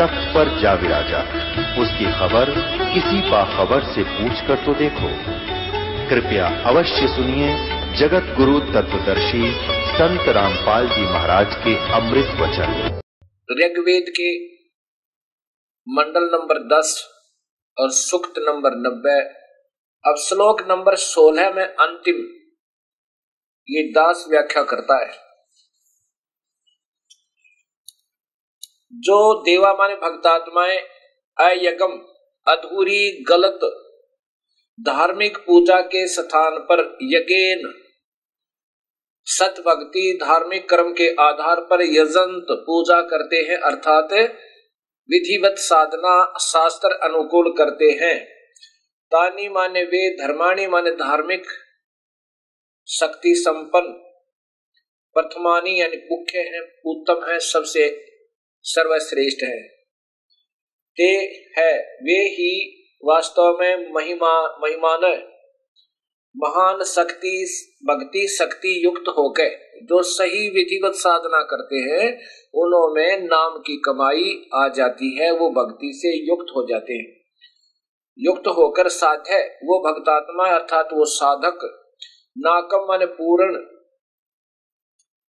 तख्त पर जा विराजा। उसकी खबर किसी बाखबर से पूछ कर तो देखो। कृपया अवश्य सुनिए जगत गुरु तत्वदर्शी संत रामपाल जी महाराज के अमृत वचन। ऋग्वेद के मंडल नंबर दस और सुक्त नंबर नब्बे। अब श्लोक नंबर सोलह में अंतिम ये दास व्याख्या करता है। जो देवा माने भक्तात्माएँ अधूरी गलत धार्मिक पूजा के स्थान पर यगेन सत भक्ति धार्मिक कर्म के आधार पर यजंत पूजा करते हैं, अर्थात विधिवत साधना शास्त्र अनुकूल करते हैं। तानी माने वे धर्माणी माने धार्मिक शक्ति संपन्न, प्रथमानी यानी मुख्य है, उत्तम है, सबसे सर्वश्रेष्ठ है। ते है, वे ही वास्तव में महिमा महिमान महान शक्ति, भक्ति शक्ति युक्त होकर जो सही विधिवत साधना करते हैं उनमें नाम की कमाई आ जाती है, वो भक्ति से युक्त हो जाते हैं। युक्त होकर साध्य वो भक्तात्मा अर्थात वो साधक, नाकम मन पूर्ण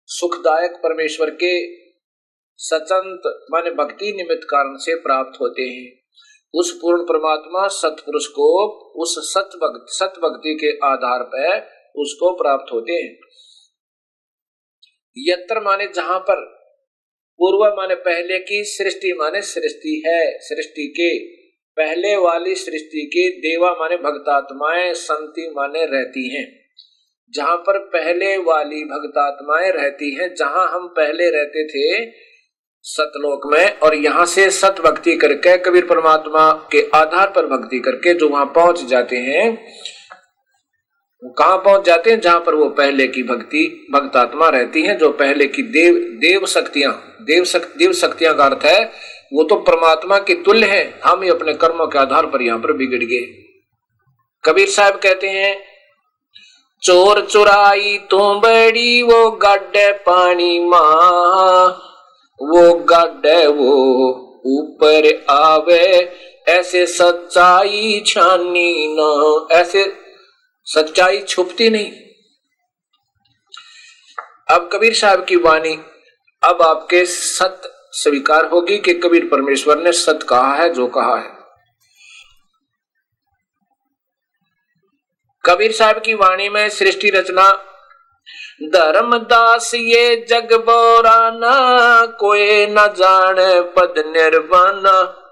सुखदायक परमेश्वर के सचंत मान भक्ति निमित्त कारण से प्राप्त होते हैं। उस पूर्ण परमात्मा सतपुरुष को उस सत भक्ति सत भक्ति के आधार पर उसको प्राप्त होते हैं। यत्र माने जहाँ पर, पूर्व माने पहले की सृष्टि माने सृष्टि है, सृष्टि के। पहले वाली सृष्टि के देवा माने भक्तात्माएँ संति माने रहती हैं। जहाँ पर पहले वाली भक्तात्माएँ रहती हैं, जहाँ हम पहले रहते थे सतलोक में और यहाँ से सत भक्ति करके कबीर परमात्मा के आधार पर भक्ति करके जो वहाँ पहुँच जाते हैं, वो कहाँ पहुँच जाते हैं? जहाँ पर वो पहले की भक्ति, भक्तात्मा रहती है, जो पहले की देव देव शक्तियाँ, देव शक्ति देव शक्तियाँ का अर्थ है, वो तो परमात्मा के तुल्य है। हम ही अपने कर्मों के आधार पर यहाँ पर बिगड़ गए। कबीर साहब कहते हैं, चोर चुराई तो बड़ी वो गड्ढे पानी माँ वो गड्ढे वो ऊपर आवे। ऐसे सच्चाई छानी न, ऐसे सच्चाई छुपती नहीं। अब कबीर साहब की वाणी, अब आपके सत स्वीकार होगी कि कबीर परमेश्वर ने सत कहा है, जो कहा है। कबीर साहब की वाणी में सृष्टि रचना धर्मदास ये जग बोराना, कोई न जाने पद निर्वाणा।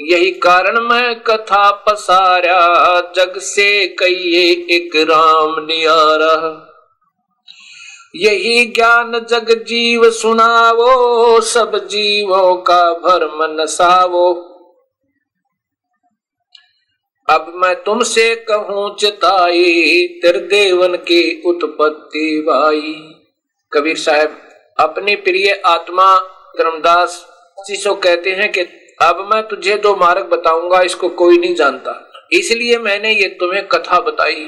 यही कारण मैं कथा पसारा, जग से कहिए एक राम नियारा। यही ज्ञान जग जीव सुनावो, सब जीवों का भरम नसावो अब मैं तुमसे कहूँ चिताई देवन की उत्पत्ति भाई कबीर साहब, अपनी प्रिय आत्मा धर्मदास जी सो कहते हैं कि अब मैं तुझे जो मार्ग बताऊँगा, इसको कोई नहीं जानता। इसलिए मैंने ये तुम्हें कथा बताई,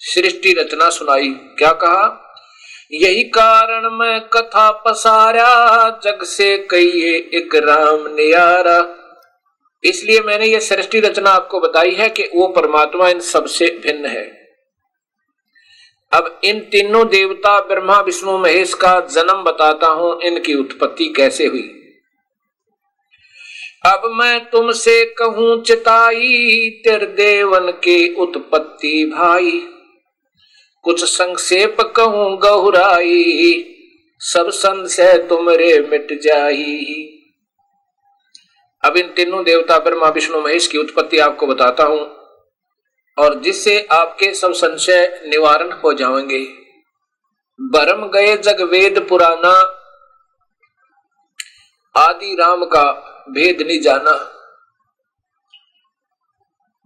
सृष्टि रचना सुनाई। क्या कहा? यही कारण मैं कथा पसारा, जग से कहिए एक राम नियारा। इसलिए मैंने ये सृष्टि रचना आपको बताई है कि वो परमात्मा इन सबसे भिन्न है। अब इन तीनों देवता, ब्रह्मा, विष्णु, महेश का जन्म बताता हूँ, इनकी उत्पत्ति कैसे हुई। अब मैं तुमसे कहूँ, चिताई तिर देवन के उत्पत्ति भाई। कुछ संक्षेप कहूँ, गहुराई, सब संशय तुमरे मिट जाई। अब इन तीनों देवता ब्रह्मा, विष्णु, महेश की उत्पत्ति आपको बताता हूँ, और जिससे आपके सब संशय निवारण हो जाएँगे। बरम गए जग वेद पुराना, आदि राम का भेद नहीं जाना।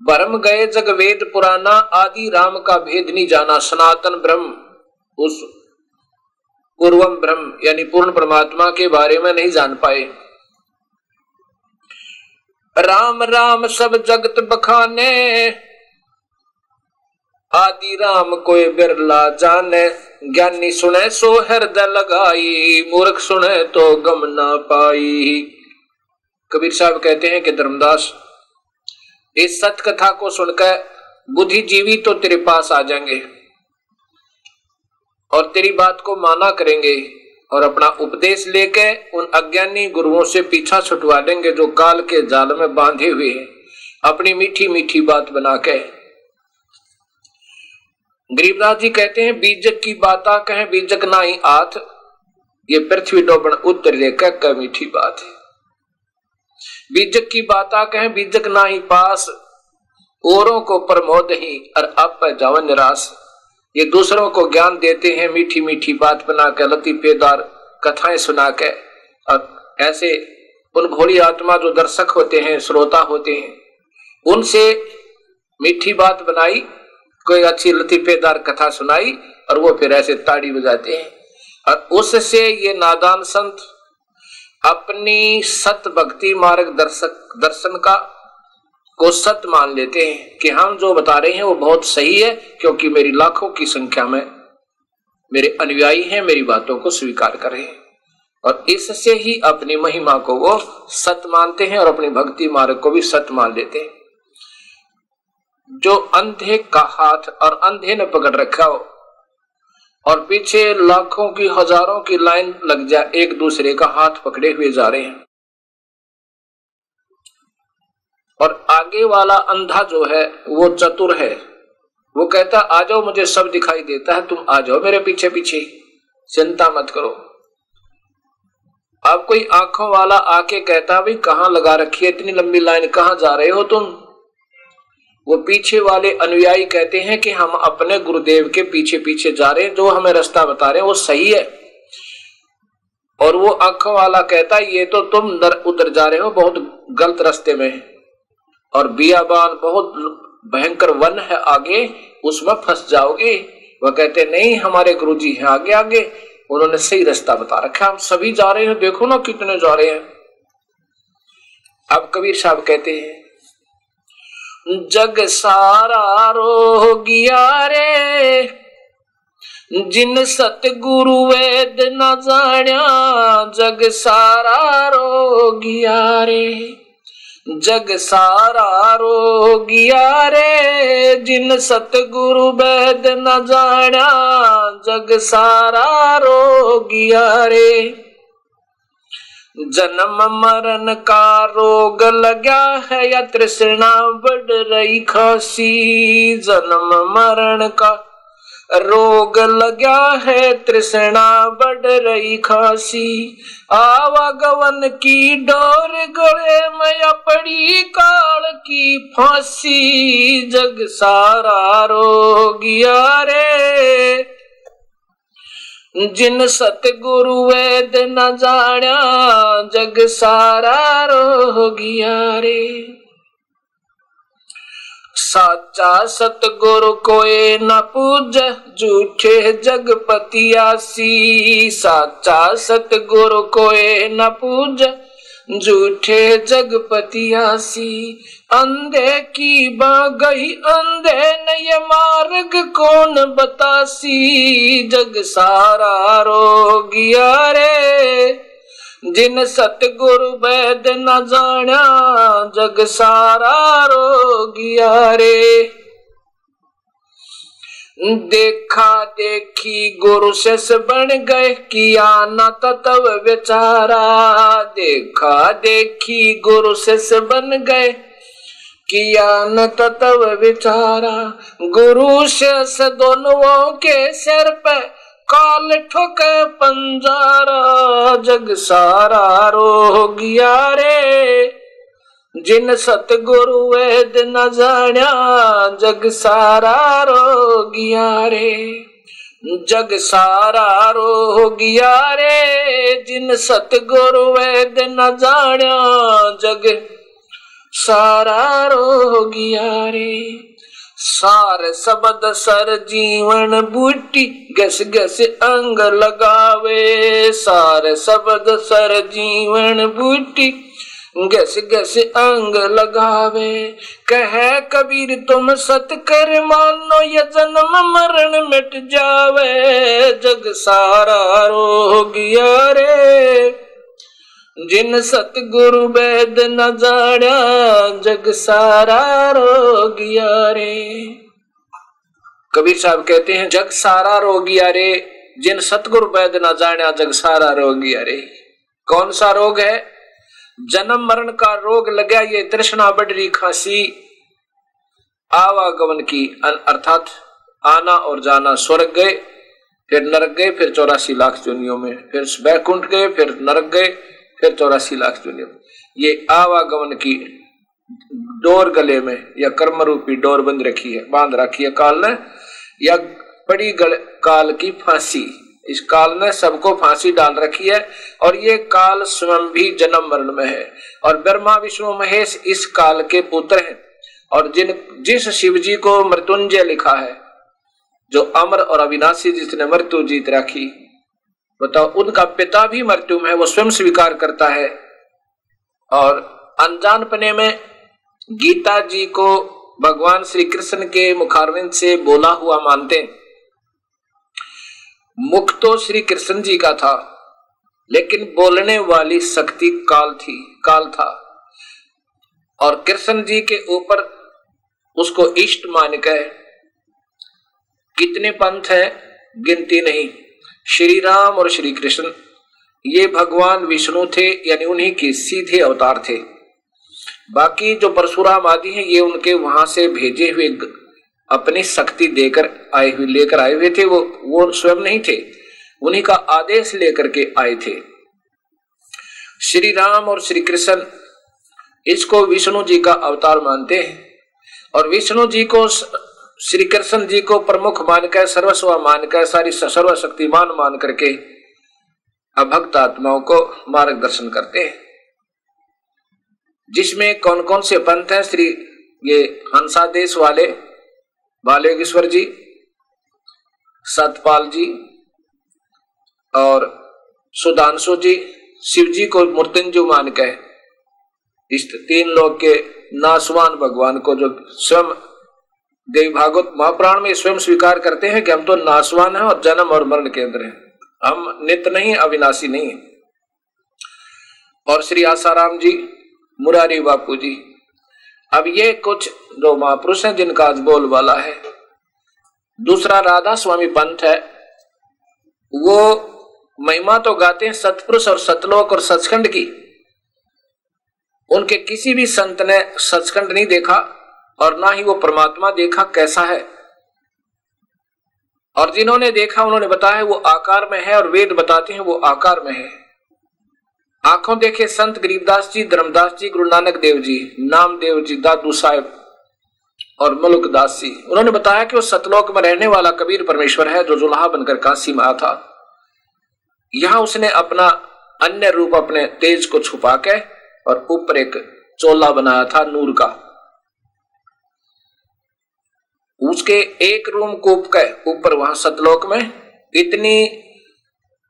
भरम गए जग वेद पुराना, आदि राम का भेद नहीं जाना। सनातन ब्रह्म, उस पूर्वम ब्रह्म, यानी पूर्ण परमात्मा के बारे में नहीं जान पाए। राम राम सब जगत बखाने। आदि राम कोई बिरला जाने। ज्ञानी सुने सो हृदय लगाई, मूर्ख सुने तो गम ना पाई। कबीर साहब कहते हैं कि धर्मदास, इस सत कथा को सुनकर बुद्धिजीवी तो तेरे पास आ जाएँगे और तेरी बात को माना करेंगे। और अपना उपदेश लेके उन अज्ञानी गुरुओं से पीछा छुटवा देंगे जो काल के जाल में बांधे हुए हैं। अपनी मीठी मीठी बात बना के गरीबनाथ जी कहते हैं, बीजक की बाता कहें, बीजक ना ही आथ। ये पृथ्वी डोबन उत्तर लेकर कह मीठी बात है। बीजक की बाता कहें, बीजक ना ही पास। औरों को प्रमोद ही और पर जावन निराश। ये दूसरों को ज्ञान देते हैं, मीठी मीठी बात बना के लतीफेदार कथाएँ सुना के और ऐसे उन भोली आत्मा जो दर्शक होते हैं, श्रोता होते हैं, उनसे मीठी बात बनाई, कोई अच्छी लतीफेदार कथा सुनाई और वो फिर ऐसे ताड़ी बजाते हैं। और उससे ये नादान संत अपनी सत भक्ति मार्ग दर्शक दर्शन का को सत्य मान लेते हैं कि हम जो बता रहे हैं वो बहुत सही है, क्योंकि मेरी लाखों की संख्या में मेरे अनुयायी हैं, मेरी बातों को स्वीकार कर रहे हैं। और इससे ही अपनी महिमा को वो सत्य मानते हैं और अपनी भक्ति मार्ग को भी सत्य मान लेते हैं। जो अंधे का हाथ और अंधे ने पकड़ रखा हो और पीछे लाखों की हज़ारों की लाइन लग जाए एक दूसरे का हाथ पकड़े हुए जा रहे हैं। और आगे वाला अंधा जो है, वो चतुर है। वो कहता, आ जाओ, मुझे सब दिखाई देता है, तुम आ जाओ मेरे पीछे पीछे चिंता मत करो। अब कोई आँखों वाला आके कहता भाई कहाँ लगा रखी है इतनी लंबी लाइन, कहाँ जा रहे हो तुम? वो पीछे वाले अनुयायी कहते हैं कि हम अपने गुरुदेव के पीछे पीछे जा रहे हैं, जो हमें रास्ता बता रहे हैं, वो सही है। और वो आँखों वाला कहता है ये तो तुम उधर जा रहे हो, बहुत गलत रास्ते में और बियाबान बहुत भयंकर वन है आगे, उसमें फंस जाओगे। वह कहते, नहीं, हमारे गुरु जी हैं आगे आगे। उन्होंने सही रास्ता बता रखा। हम सभी जा रहे हैं, देखो ना कितने जा रहे हैं। अब कबीर साहब कहते हैं, जग सारा रो गया रे, जिन सतगुरु वेद न जाण्या, जग सारा रो गया रे। जग सारा रोगिया रे, जिन सतगुरु वैद न जाना जग सारा रोगिया रे। जन्म मरण का रोग लगा है, या तृष्णा बढ़ रही खासी, जन्म मरण का रोग लगा है तृष्णा बढ़ रही खासी। आवागवन की डोर गले में पड़ी काल की फांसी। जग सारा रोगिया रे जिन सतगुरु वेद न जाना जग सारा रोगिया रे साचा सतगुरु कोई न पूज, झूठे जगपतियासी साचा सतगुरु कोई न पूज, झूठे जगपतियासी अंधे की बा गई अंधे न ये मार्ग कौन बतासी? जग सारा रोगिया रे। जिन सतगुरु वैद न जाना जग सारा रोगिया रे देखा देखी गुरु से बन गए, किया न तत्व विचारा। देखा देखी गुरु से बन गए, किया न तत्व विचारा। गुरु से दोनों के सिर पे काल ठोक पंजारा, जग सारा रोगिया रे। जिन सतगुरु वेद न जाण्या, जग सारा रोगिया रे। जग सारा रो गया रे, जिन सतगुरु वेद न जाना जग सारा रो गया रे। सार सबद सर जीवन बूटी, गस गस अंग लगावे। सार सबद सर जीवन बूटी, गस गस अंग लगावे। कह कबीर, तुम सत कर मानो, ये जन्म मरण मिट जावे। जग सारा रो गया रे जिन सतगुरु वेद न जाड़ा जग सारा रो गया रे। कबीर साहब कहते हैं, जग सारा रो गया रे, जिन सतगुरु वैद न जाना जग सारा रो गया रे। कौन सा रोग है? जन्म मरण का रोग लगा ये तृष्णा बढ़ी खांसी। आवागमन की अर्थात आना और जाना स्वर्ग गए, फिर नरक गए, फिर चौरासी लाख चुनियों में, फिर बैकुंठ गए, फिर नरक गए फिर चौरासी लाख चुनियों ये आवागमन की डोर गले में या कर्म रूपी डोर बंद रखी है, बाँध रखी है काल ने, या बड़ी गल, काल की फांसी। इस काल ने सबको फांसी डाल रखी है और ये काल स्वयं भी जन्म मरण में है। और ब्रह्मा, विष्णु, महेश इस काल के पुत्र हैं। और जिन, जिस शिव जी को मृत्युंजय लिखा है, जो अमर और अविनाशी जिसने मृत्यु जीत रखी बताओ, उनका पिता भी मृत्यु में है, वो स्वयं स्वीकार करता है। और अनजान पने में गीता जी को भगवान श्री कृष्ण के मुखारविंद से बोला हुआ मानते मुख तो श्री कृष्ण जी का था, लेकिन बोलने वाली शक्ति काल थी, काल था। और कृष्ण जी के ऊपर उसको इष्ट मान कर कितने पंथ है, गिनती नहीं। श्री राम और श्री कृष्ण, ये भगवान विष्णु थे, यानी उन्हीं के सीधे अवतार थे। बाकी जो परशुराम आदि हैं, ये उनके वहाँ से भेजे हुए अपनी शक्ति देकर आए हुए, लेकर आए हुए थे, वो वो स्वयं नहीं थे। उन्हीं का आदेश लेकर के आए थे। श्री राम और श्री कृष्ण, इसको विष्णु जी का अवतार मानते हैं। और विष्णु जी को श्री कृष्ण जी को प्रमुख मानकर, सर्वस्व मानकर, सारी सर्वशक्तिमान मान करके अभक्त आत्माओं को मार्गदर्शन करते हैं। जिसमें कौन कौन से पंथ हैं श्री ये हंसादेश वाले, बालेश्वर जी, सतपाल जी और सुधांशु जी, शिव जी को मूर्तिंजु मान इस तीन लोग के नासवान भगवान को जो स्वयं देव भागवत महाप्राण में स्वयं स्वीकार करते हैं कि हम तो नासवान हैं और जन्म और मरण केंद्र हैं। हम नित्य नहीं, अविनाशी नहीं। है और श्री आसाराम जी, मुरारी बापू जी, अब ये कुछ जो महापुरुष हैं जिनका आज बोल वाला है। दूसरा राधा स्वामी पंथ है। वो महिमा तो गाते हैं सतपुरुष और सतलोक और सचखंड की। उनके किसी भी संत ने सचखंड नहीं देखा। और ना ही वो परमात्मा देखा कैसा है। और जिन्होंने देखा, उन्होंने बताया वो आकार में है और वेद बताते हैं वो आकार में है। आँखों देखे संत गरीबदास जी, धर्मदास जी, गुरु नानक देव जी नामदेव जी, दादू साहेब और मलुक दास जी। उन्होंने बताया कि वो सतलोक में रहने वाला कबीर परमेश्वर है जो जुल्हा बनकर काशी में था। यहाँ उसने अपना अन्य रूप, अपने तेज को छुपा के और ऊपर एक चोला बनाया था नूर का। उसके एक रूम के ऊपर वहाँ सतलोक में इतनी,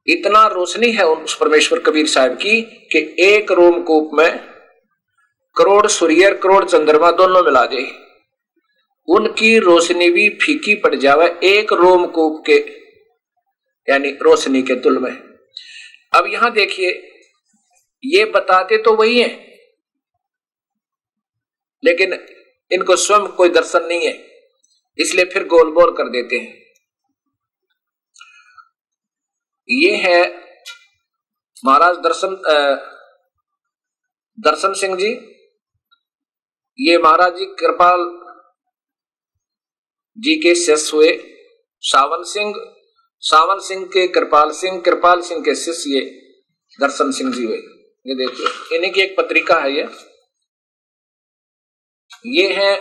इतना रोशनी है उस परमेश्वर कबीर साहब की कि एक रोम कूप में करोड़ सूर्य, करोड़ चंद्रमा दोनों मिला दे। उनकी रोशनी भी फीकी पड़ जावे एक रोम कूप के, यानी रोशनी के तुल में। अब यहाँ देखिए, ये बताते तो वही हैं, लेकिन इनको स्वयं कोई दर्शन नहीं है। इसलिए फिर गोल बोल कर देते हैं। ये है महाराज दर्शन दर्शन सिंह जी। ये महाराज जी कृपाल जी के शिष्य हुए। सावन सिंह सावन सिंह के कृपाल सिंह कृपाल सिंह के शिष्य ये दर्शन सिंह जी हुए। ये देखिए, इन्हीं की एक पत्रिका है ये। ये है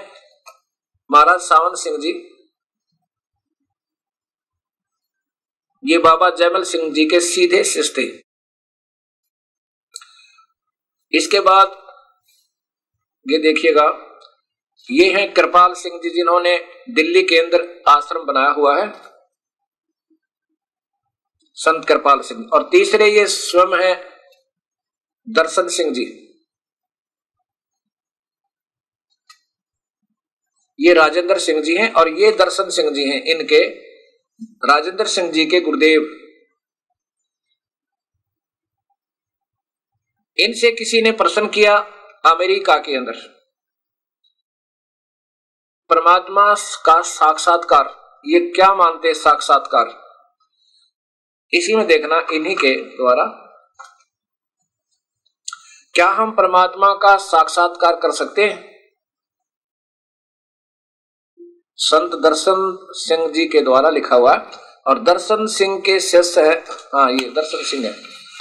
महाराज सावन सिंह जी। ये बाबा जयमल सिंह जी के सीधे शिष्य थे इसके बाद ये देखिएगा, ये हैं कृपाल सिंह जी जिन्होंने दिल्ली के अंदर आश्रम बनाया हुआ है। संत कृपाल सिंह और तीसरे ये स्वयं है दर्शन सिंह जी। ये राजेंद्र सिंह जी हैं और ये दर्शन सिंह जी हैं, इनके राजेंद्र सिंह जी के गुरुदेव। इनसे किसी ने प्रश्न किया, अमेरिका के अंदर। परमात्मा का साक्षात्कार, ये क्या मानते साक्षात्कार? इसी में देखना इन्हीं के द्वारा। क्या हम परमात्मा का साक्षात्कार कर सकते हैं? संत दर्शन सिंह जी के द्वारा लिखा हुआ और दर्शन सिंह के शिष्य है। हाँ ये दर्शन सिंह है।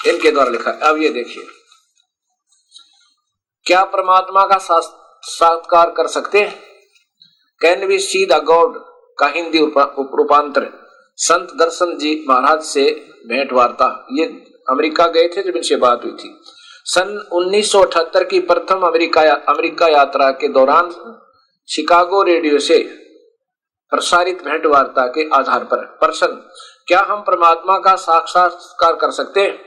इनके द्वारा लिखा है। अब ये देखिए। क्या परमात्मा का साक्षात्कार कर सकते हैं? Can we see the God का हिंदी रूपांतर? संत दर्शन जी महाराज से भेंट वार्ता। ये अमेरिका गए थे जब इनसे बात हुई थी। सन 1978 की प्रथम अमेरिका या, अमेरिका यात्रा के दौरान शिकागो रेडियो से प्रसारित भेंट वार्ता के आधार पर। प्रश्न, क्या हम परमात्मा का साक्षात्कार कर सकते हैं?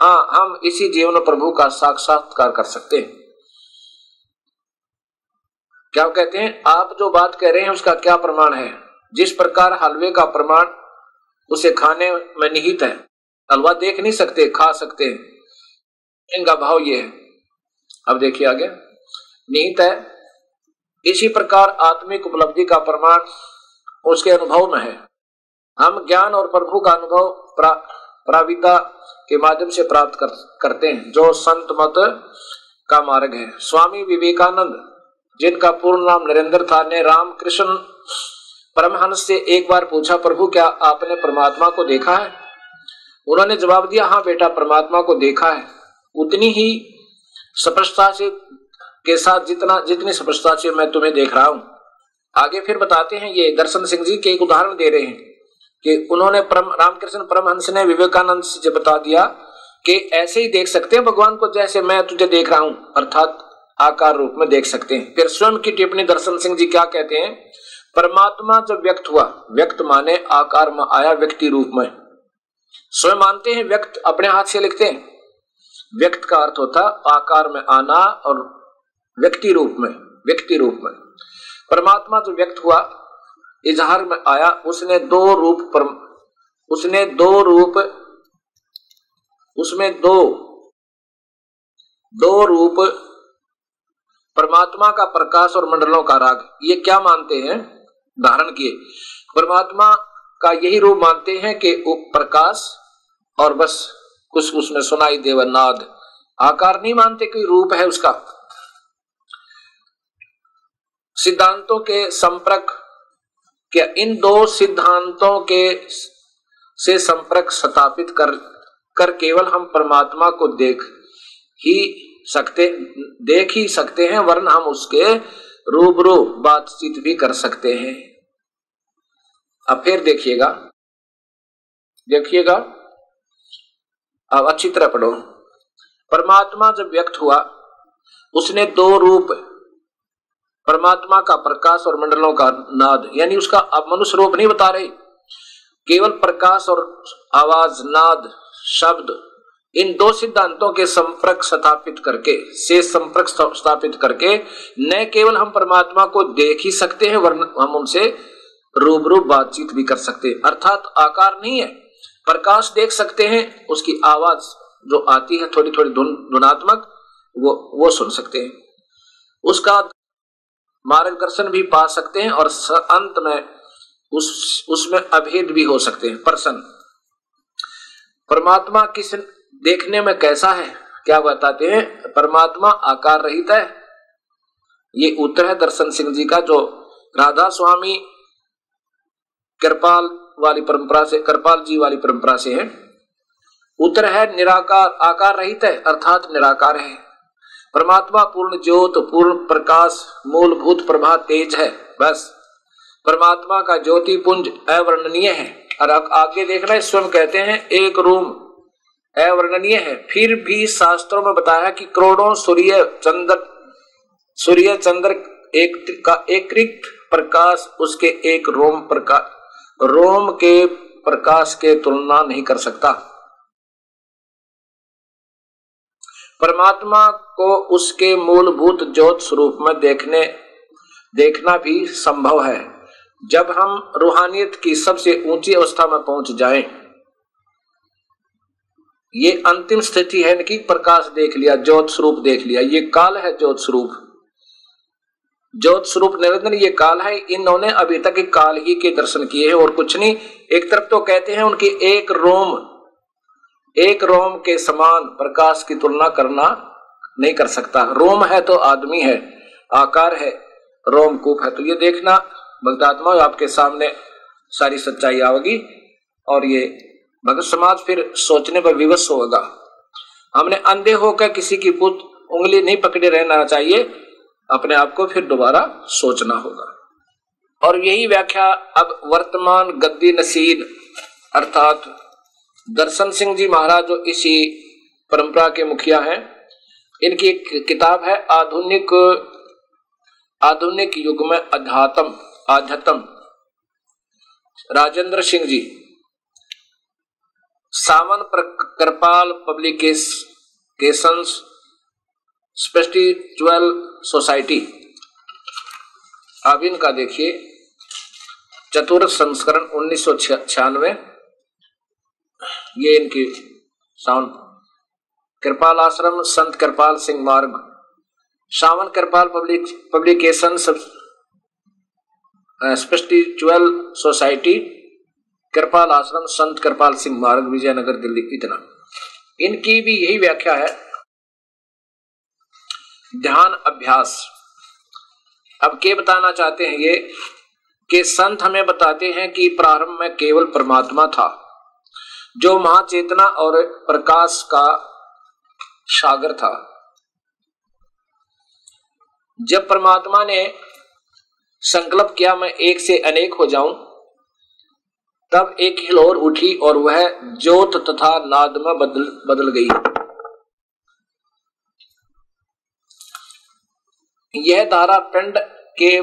हाँ हम इसी जीवन प्रभु का साक्षात्कार कर सकते हैं। क्या कहते हैं, आप जो बात कह रहे हैं, उसका क्या प्रमाण है? जिस प्रकार हलवे का प्रमाण, उसे खाने में निहित है। हलवा देख नहीं सकते, खा सकते हैं। इनका भाव ये है। अब देखिए आगे। निहित है इसी प्रकार आत्मिक उपलब्धि का प्रमाण उसके अनुभव में है। हम ज्ञान और प्रभु का अनुभव प्रा, प्राविता के माध्यम से प्राप्त कर, करते हैं जो संत मत का मार्ग है। स्वामी विवेकानंद जिनका पूर्ण नाम नरेंद्र था ने राम कृष्ण परमहंस से एक बार पूछा प्रभु क्या आपने परमात्मा को देखा है? उन्होंने जवाब दिया हाँ बेटा परमात्मा को देखा है। उतनी ही स्पष्टता से के साथ जितना, जितनी स्पष्टता से मैं तुम्हें देख रहा हूँ। आगे फिर बताते हैं, ये दर्शन सिंह जी के एक उदाहरण दे रहे हैं कि उन्होंने परम, रामकृष्ण परमहंस ने विवेकानंद से बता दिया कि ऐसे ही देख सकते हैं भगवान को जैसे मैं तुझे देख रहा हूँ, अर्थात आकार रूप में देख सकते हैं। फिर स्वयं की टिप्पणी दर्शन सिंह जी क्या कहते हैं? परमात्मा जब व्यक्त हुआ, व्यक्त माने आकार में आया व्यक्ति रूप में। स्वयं मानते हैं, व्यक्त अपने हाथ से लिखते हैं। व्यक्त का अर्थ होता, आकार में आना और व्यक्ति रूप में, व्यक्ति रूप में। परमात्मा जो व्यक्त हुआ, इजहार में आया, उसने दो रूप पर, उसने दो रूप, उसमें दो दो रूप परमात्मा का प्रकाश और मंडलों का राग। ये क्या मानते हैं? धारण किए। परमात्मा का यही रूप मानते हैं कि प्रकाश और बस, कुछ उसमें सुनाई देव नाद आकार नहीं मानते कोई रूप है उसका। सिद्धांतों के संपर्क, क्या इन दो सिद्धांतों के से संपर्क स्थापित कर कर केवल हम परमात्मा को देख ही सकते, देख ही सकते हैं, वरन हम उसके रूबरू बातचीत भी कर सकते हैं। अब फिर देखिएगा देखिएगा, अब अच्छी तरह पढ़ो। परमात्मा जब व्यक्त हुआ, उसने दो रूप परमात्मा का प्रकाश और मंडलों का नाद, यानी उसका अब मनुष्य रूप नहीं बता रहे। केवल प्रकाश और आवाज़, नाद, शब्द, इन दो सिद्धांतों के संपर्क स्थापित करके से संपर्क स्थापित करके, न केवल हम परमात्मा को देख ही सकते हैं, वरन हम उनसे रूबरू बातचीत भी कर सकते हैं। अर्थात आकार नहीं है। प्रकाश देख सकते हैं, उसकी आवाज़ जो आती है थोड़ी थोड़ी धुन, धुनात्मक, वो वो सुन सकते हैं। उसका मार्गदर्शन भी पा सकते हैं और अंत में उस, उसमें अभेद भी हो सकते हैं, प्रसन्न। परमात्मा किस देखने में कैसा है, क्या बताते हैं? परमात्मा आकार रहित है। ये उत्तर है दर्शन सिंह जी का, जो राधा स्वामी कृपाल वाली परंपरा से, कृपाल जी वाली परंपरा से है। उत्तर है निराकार, आकार रहित है, अर्थात निराकार है। परमात्मा पूर्ण ज्योत, पूर्ण प्रकाश, मूलभूत प्रभा तेज है, बस। परमात्मा का ज्योति पुंज अवर्णनीय है। और आगे देखना स्वयं कहते हैं, एक रूम अवर्णनीय है। फिर भी शास्त्रों में बताया कि करोड़ों सूर्य चंद्र सूर्य चंद्र एक का एक प्रकाश उसके एक रोम प्रकाश रोम के प्रकाश के तुलना नहीं कर सकता। परमात्मा को उसके मूलभूत ज्योत स्वरूप में देखने देखना भी संभव है। जब हम रूहानियत की सबसे ऊँची अवस्था में पहुँच जाएँ, ये अंतिम स्थिति है कि प्रकाश देख लिया ज्योत स्वरूप देख लिया। ये काल है ज्योत स्वरूप। ज्योत स्वरूप निरंजन ये काल है। इन्होंने अभी तक काल ही के दर्शन किए हैं और कुछ नहीं। एक तरफ़ तो कहते हैं उनकी एक रोम एक रोम के समान प्रकाश की तुलना करना नहीं कर सकता। रोम है तो आदमी है, आकार है, रोम कूप है। तो ये देखना भक्तात्मा आपके सामने सारी सच्चाई आवेगी और ये भगत समाज फिर सोचने पर विवश होगा। हमने अंधे होकर किसी की पुत, उंगली नहीं पकड़े रहना चाहिए, अपने आप को फिर दोबारा सोचना होगा। और यही व्याख्या अब वर्तमान गद्दी नसीर अर्थात दर्शन सिंह जी महाराज जो इसी परंपरा के मुखिया हैं, इनकी एक किताब है, आधुनिक आधुनिक युग में अध्यात्म, आध्यात्म। Rajendra Singh ji, Sawan Kirpal publications spiritual society. अब इनका देखिए, चतुर्थ संस्करण उन्नीस सौ छियानवे। ये इनकी साउंड। कृपाल आश्रम, Sant Kirpal Singh Marg. Sawan Kirpal public, publication spiritual society. Kirpal Ashram, Sant Kirpal Singh मार्ग, विजयनगर, दिल्ली, इतना। इनकी भी यही व्याख्या है। ध्यान अभ्यास। अब के बताना चाहते हैं ये? कि संत हमें बताते हैं कि प्रारंभ में केवल परमात्मा था। जो महाचेतना और प्रकाश का सागर था। जब परमात्मा ने संकल्प किया, मैं एक से अनेक हो जाऊँ, तब एक हिलोर उठी और वह ज्योत तथा नाद में बदल बदल गई। यह धारा पिंड के,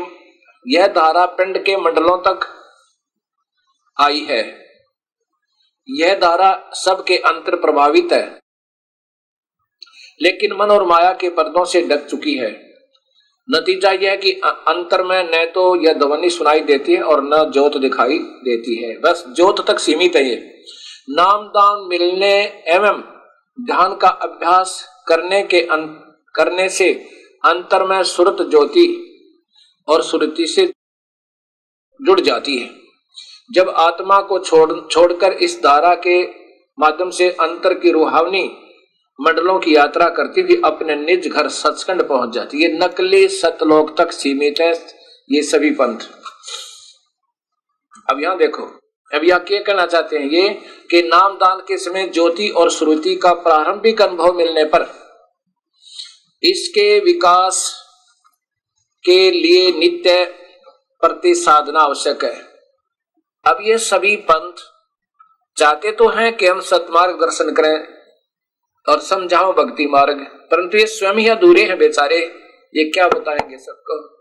यह धारा पिंड के मंडलों तक आई है। यह धारा सबके अंतर प्रभावित है। लेकिन मन और माया के पर्दों से ढक चुकी है। नतीजा यह है कि अंतर में न तो यह ध्वनि सुनाई देती है और न ज्योत दिखाई देती है। बस ज्योत तक सीमित है नाम दान मिलने एवं ध्यान का अभ्यास करने के अं, करने से अंतर में सुरत ज्योति और सुरति से जुड़ जाती है। जब आत्मा को छोड़, छोड़कर इस धारा के माध्यम से अंतर की रूहावनी मंडलों की यात्रा करती हुई अपने निज घर सचखंड पहुँच जाती। ये नकली सतलोक तक सीमित है, ये सभी पंथ। अब यहाँ देखो, अब यह क्या कहना चाहते हैं ये, कि नाम दान के समय ज्योति और श्रुति का प्रारंभिक अनुभव मिलने पर इसके विकास के लिए नित्य प्रति साधना आवश्यक है। अब ये सभी पंथ चाहते तो हैं कि हम सतमार्ग दर्शन करें और समझाओ भक्ति मार्ग। परंतु ये स्वयं ही अधूरे हैं बेचारे। ये क्या बताएँगे सबको?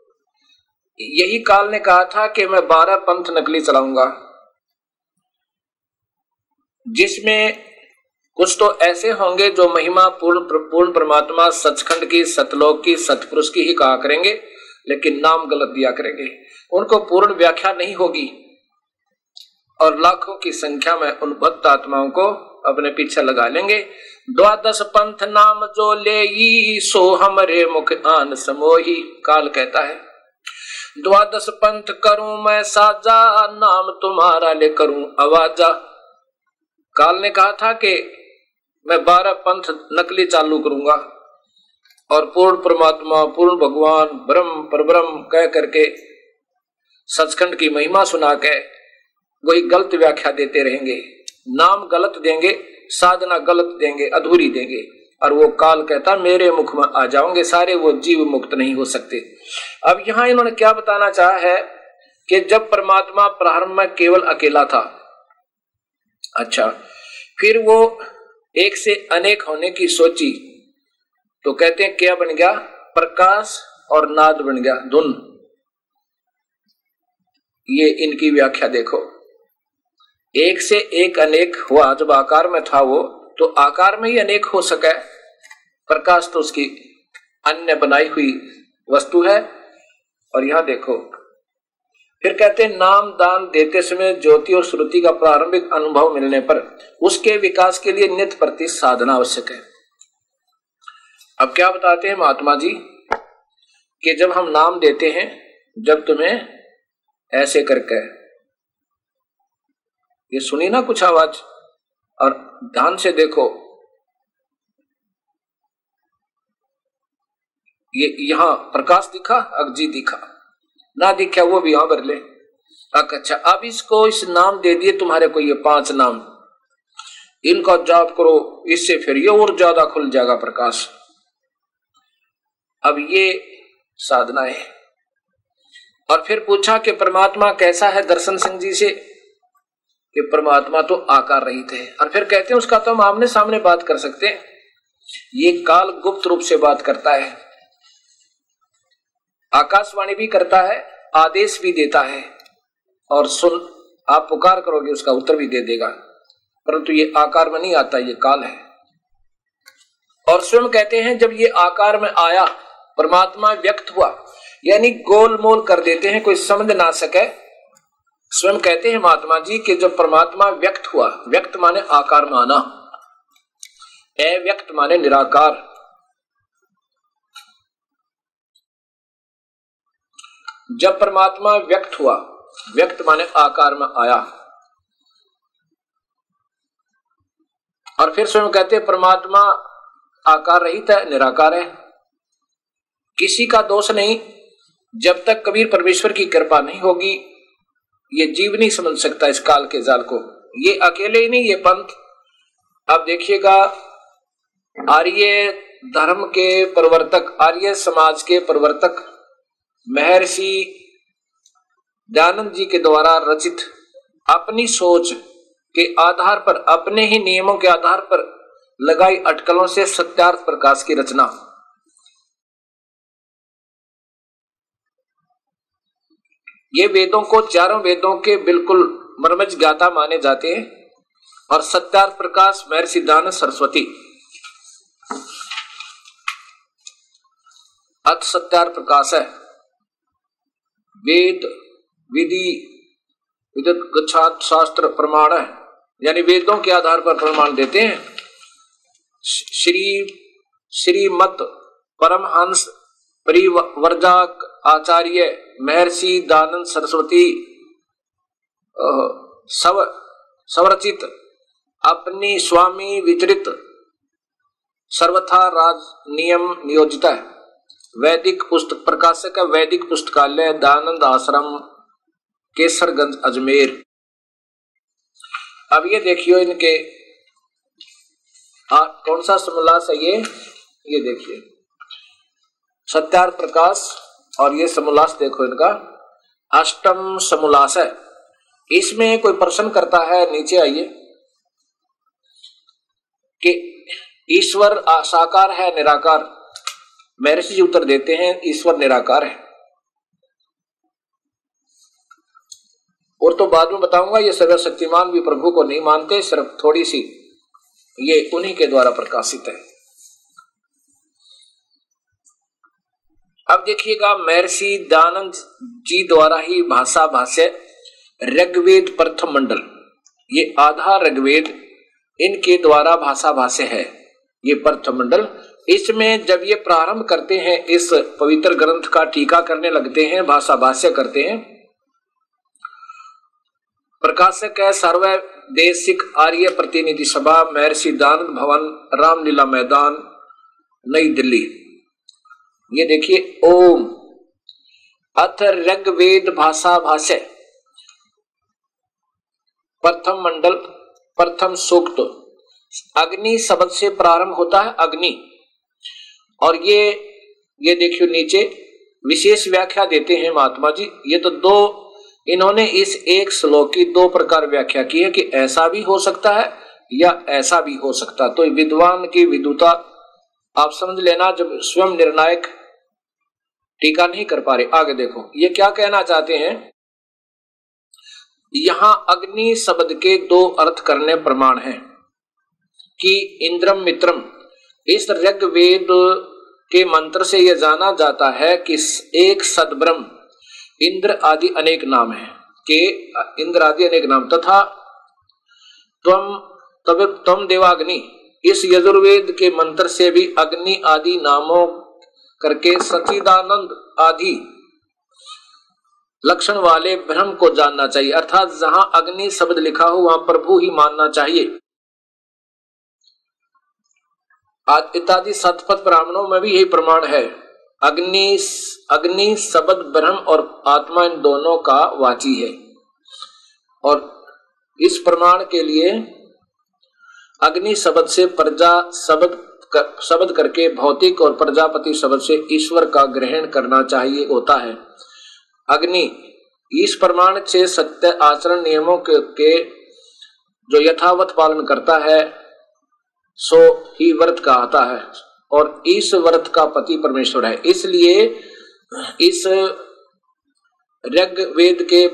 यही काल ने कहा था कि मैं बारह पंथ नकली चलाऊँगा। जिसमें कुछ तो ऐसे होंगे जो महिमा पूर्ण पूर्ण परमात्मा सचखंड की, सतलोक की, सतपुरुष की ही कहा करेंगे, लेकिन नाम गलत दिया करेंगे। उनको पूर्ण व्याख्या नहीं होगी। और लाखों की संख्या में उन भक्त आत्माओं को अपने पीछे लगा लेंगे। द्वादश पंथ नाम जो ले सो हमरे मुख आन समोही, काल कहता है। द्वादश पंथ करूँ मैं साजा, नाम तुम्हारा ले करूँ आवाजा। काल ने कहा था कि मैं बारह पंथ नकली चालू करूँगा और पूर्ण परमात्मा, पूर्ण भगवान, ब्रह्म परब्रह्म कह करके सचखंड की महिमा सुना के वही गलत व्याख्या देते रहेंगे। नाम गलत देंगे, साधना गलत देंगे, अधूरी देंगे। और वो काल कहता, मेरे मुख में आ जाओगे, सारे वो जीव मुक्त नहीं हो सकते। अब यहाँ इन्होंने क्या बताना चाहा है कि जब परमात्मा प्रारंभ में केवल अकेला था अच्छा फिर वो एक से अनेक होने की सोची तो कहते हैं, क्या बन गया? प्रकाश और नाद बन गया, धुन। ये इनकी व्याख्या देखो। एक से एक अनेक हुआ, जब आकार में था वो तो आकार में ही अनेक हो सके। प्रकाश तो उसकी अन्य बनाई हुई वस्तु है। और यहाँ देखो, फिर कहते हैं, नाम दान देते समय ज्योति और श्रुति का प्रारंभिक अनुभव मिलने पर उसके विकास के लिए नित्य प्रति साधना आवश्यक है। अब क्या बताते हैं महात्मा जी, कि जब हम नाम देते हैं, जब तुम्हें ऐसे करके ये सुनी ना कुछ आवाज़, और ध्यान से देखो। ये यहाँ प्रकाश दिखा अगजी दिखा। ना दिखा, वो भी यहाँ भर ले। अच्छा अब इसको इस नाम दे दिए तुम्हारे को ये पाँच नाम। इनका जाप करो, इससे फिर ये और ज़्यादा खुल जाएगा प्रकाश। अब ये साधना है। और फिर पूछा कि परमात्मा कैसा है, दर्शन सिंह जी से? कि परमात्मा तो आकार रहित है। और फिर कहते हैं उसका तो हम आमने सामने बात कर सकते हैं। ये काल गुप्त रूप से बात करता है। आकाशवाणी भी करता है, आदेश भी देता है। और सुन, आप पुकार करोगे, उसका उत्तर भी दे देगा। परंतु ये आकार में नहीं आता, ये काल है। और स्वयं कहते हैं, जब ये आकार में आया, परमात्मा व्यक्त हुआ, यानी गोलमोल कर देते हैं, कोई समझ ना सके स्वयं कहते हैं महात्मा जी कि जब परमात्मा व्यक्त हुआ, व्यक्त माने आकार में आना अव्यक्त माने निराकार। जब परमात्मा व्यक्त हुआ, व्यक्त माने आकार में आया। और फिर स्वयं कहते हैं, परमात्मा आकार रहित है, निराकार है। किसी का दोष नहीं, जब तक कबीर परमेश्वर की कृपा नहीं होगी ये जीव नहीं समझ सकता इस काल के जाल को। ये अकेले ही नहीं, ये पंथ। अब देखिएगा, आर्य धर्म के प्रवर्तक, आर्य समाज के प्रवर्तक, महर्षि दयानंद जी के द्वारा रचित अपनी सोच के आधार पर, अपने ही नियमों के आधार पर लगाई अटकलों से सत्यार्थ प्रकाश की रचना। ये वेदों को चारों वेदों के बिल्कुल मर्मज गाता माने जाते हैं और सत्यार्थ प्रकाश महर्षि दान सरस्वती। अत सत्यार प्रकाश है। वेद, विधि विद्युत शास्त्र प्रमाण है। यानी वेदों के आधार पर प्रमाण देते हैं। श्री, श्रीमत परमहंस परिवर्जाक आचार्य महर्षि दानंद सरस्वती सव स्वरचित अपनी स्वामी विचरित सर्वथा राज नियम नियोजित है। वैदिक पुस्तक प्रकाशक है वैदिक पुस्तकालय दानंद आश्रम केसरगंज अजमेर। अब ये देखियो इनके आ, कौन सा समोल्लास है ये? ये देखिए। सत्यार्थ प्रकाश और ये समोल्लास देखो इनका। अष्टम समोल्लास है। इसमें कोई प्रश्न करता है, नीचे आइए। कि ईश्वर साकार है, निराकार? महर्षि जी उत्तर देते हैं, ईश्वर निराकार है। और तो बाद में बताऊँगा, ये सर्वशक्तिमान भी प्रभु को नहीं मानते, सिर्फ़ थोड़ी सी। ये उन्हीं के द्वारा प्रकाशित है। अब देखिएगा महर्षि दानंद जी द्वारा ही भाषा भाष्य ऋग्वेद प्रथम मंडल। ये आधा ऋग्वेद इनके द्वारा भाषा भाष्य है, ये प्रथम मंडल। इसमें जब ये प्रारंभ करते हैं, इस पवित्र ग्रंथ का टीका करने लगते हैं, भाषा भाष्य करते हैं, प्रकाशक है सर्वदेशिक आर्य प्रतिनिधि सभा, महर्षि दानंद भवन, रामलीला मैदान, नई दिल्ली। ये देखिए, ओम। अथ ऋग्वेद भाषा भाष्य। प्रथम मंडल, प्रथम सूक्त। अग्नि शब्द से प्रारंभ होता है अग्नि। और ये ये देखियो नीचे, विशेष व्याख्या देते हैं महात्मा जी। ये तो दो, इन्होंने इस एक श्लोक की दो प्रकार व्याख्या की है कि ऐसा भी हो सकता है या ऐसा भी हो सकता तो विद्वान की विदुता, आप समझ लेना, जब स्वयं निर्णायक टीका नहीं कर पा रहे। आगे देखो, ये क्या कहना चाहते हैं? यहाँ अग्नि शब्द के दो अर्थ करने प्रमाण है कि इंद्रम मित्रम। इस ऋग्वेद के मंत्र से यह जाना जाता है कि एक सदब्रह्म, इंद्र आदि अनेक नाम है। के, इंद्र आदि अनेक नाम। तथा तम तब तम देवाग्नि। इस यजुर्वेद के मंत्र से भी अग्नि आदि नामों करके सचिदानंद आदि लक्षण वाले ब्रह्म को जानना चाहिए। अर्थात जहाँ अग्नि शब्द लिखा हो, वहाँ प्रभु ही मानना चाहिए। इत्यादि सतपथ ब्राह्मणों में भी यही प्रमाण है। अग्नि अग्नि शब्द ब्रह्म और आत्मा इन दोनों का वाची है। और इस प्रमाण के लिए अग्नि शब्द से प्रजा शब्द कर, शब्द करके भौतिक और प्रजापति शब्द से ईश्वर का ग्रहण करना चाहिए होता है। अग्नि इस प्रमाण से सत्य आचरण नियमों के, के जो यथावत पालन करता है सो ही व्रत कहता है और इस व्रत का पति परमेश्वर है। इसलिए इस वेद के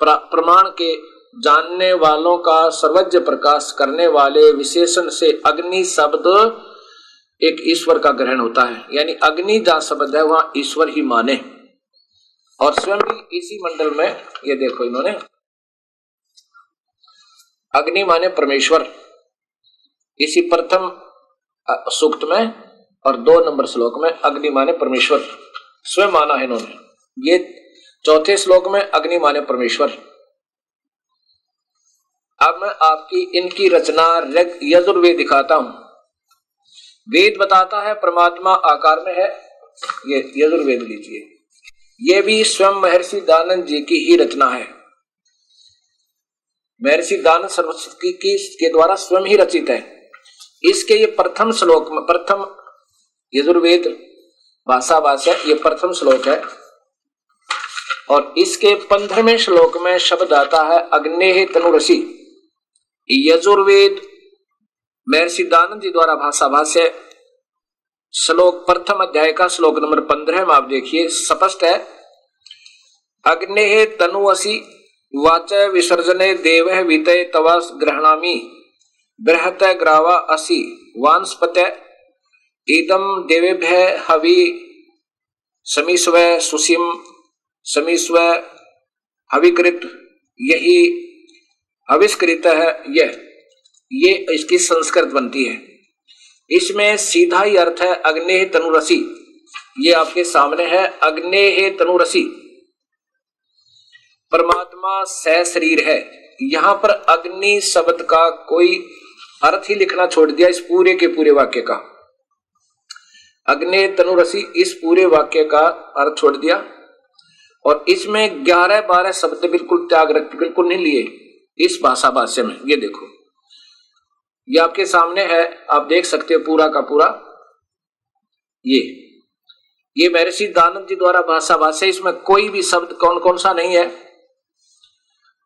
प्रमाण के जानने वालों का सर्वज्ञ प्रकाश करने वाले विशेषण से अग्नि शब्द एक ईश्वर का ग्रहण होता है, यानी अग्नि जहाँ शब्द है, वहाँ ईश्वर ही माने। और स्वयं भी इसी मंडल में, ये देखो इन्होंने, अग्नि माने परमेश्वर। इसी प्रथम सूक्त में और दो नंबर श्लोक में अग्नि माने परमेश्वर। स्वयं माना है इन्होंने। ये चौथे श्लोक में अग्नि माने परमेश्वर। अब मैं आपकी इनकी रचना यजुर्वेद दिखाता हूँ। वेद बताता है, परमात्मा आकार में है। ये यजुर्वेद लीजिए। ये भी स्वयं महर्षि दानंद जी की ही रचना है। महर्षि दानंद सरस्वती की, के द्वारा स्वयं ही रचित है। इसके ये प्रथम श्लोक में प्रथम यजुर्वेद भाषा भाषा ये प्रथम श्लोक है। और इसके पंद्रहवें श्लोक में शब्द आता है, अग्नि तनुरसी। यजुर्वेद महर्षि दानंद जी द्वारा भाषा भाष्य श्लोक प्रथम अध्याय का श्लोक नंबर पंद्रह में आप देखिए, स्पष्ट है। अग्नि तनुअसी वाच विसर्जने देव वितय तवा ग्रहणामी, बृहत ग्रावा असि वांस्पत इदम देवेभ्य हवि, समीस्व सुसीम समीस्व हविकृत यही हविष्कृत है यह ये इसकी संस्कृत बनती है। इसमें सीधा ही अर्थ है अग्नि तनुरसी। ये आपके सामने है अग्नि तनुरसी। परमात्मा सह शरीर है। यहाँ पर अग्नि शब्द का कोई अर्थ ही लिखना छोड़ दिया इस पूरे के पूरे वाक्य का। अग्नि तनुरसी इस पूरे वाक्य का अर्थ छोड़ दिया। और इसमें ग्यारह बारह शब्द बिल्कुल त्याग रख बिल्कुल नहीं लिए। इस भाषा भाष्य में, ये देखो। ये आपके सामने है, आप देख सकते हो पूरा का पूरा। ये। ये महर्षि दानंद जी द्वारा भाषा भाष्य इसमें कोई भी शब्द कौन कौन सा नहीं है।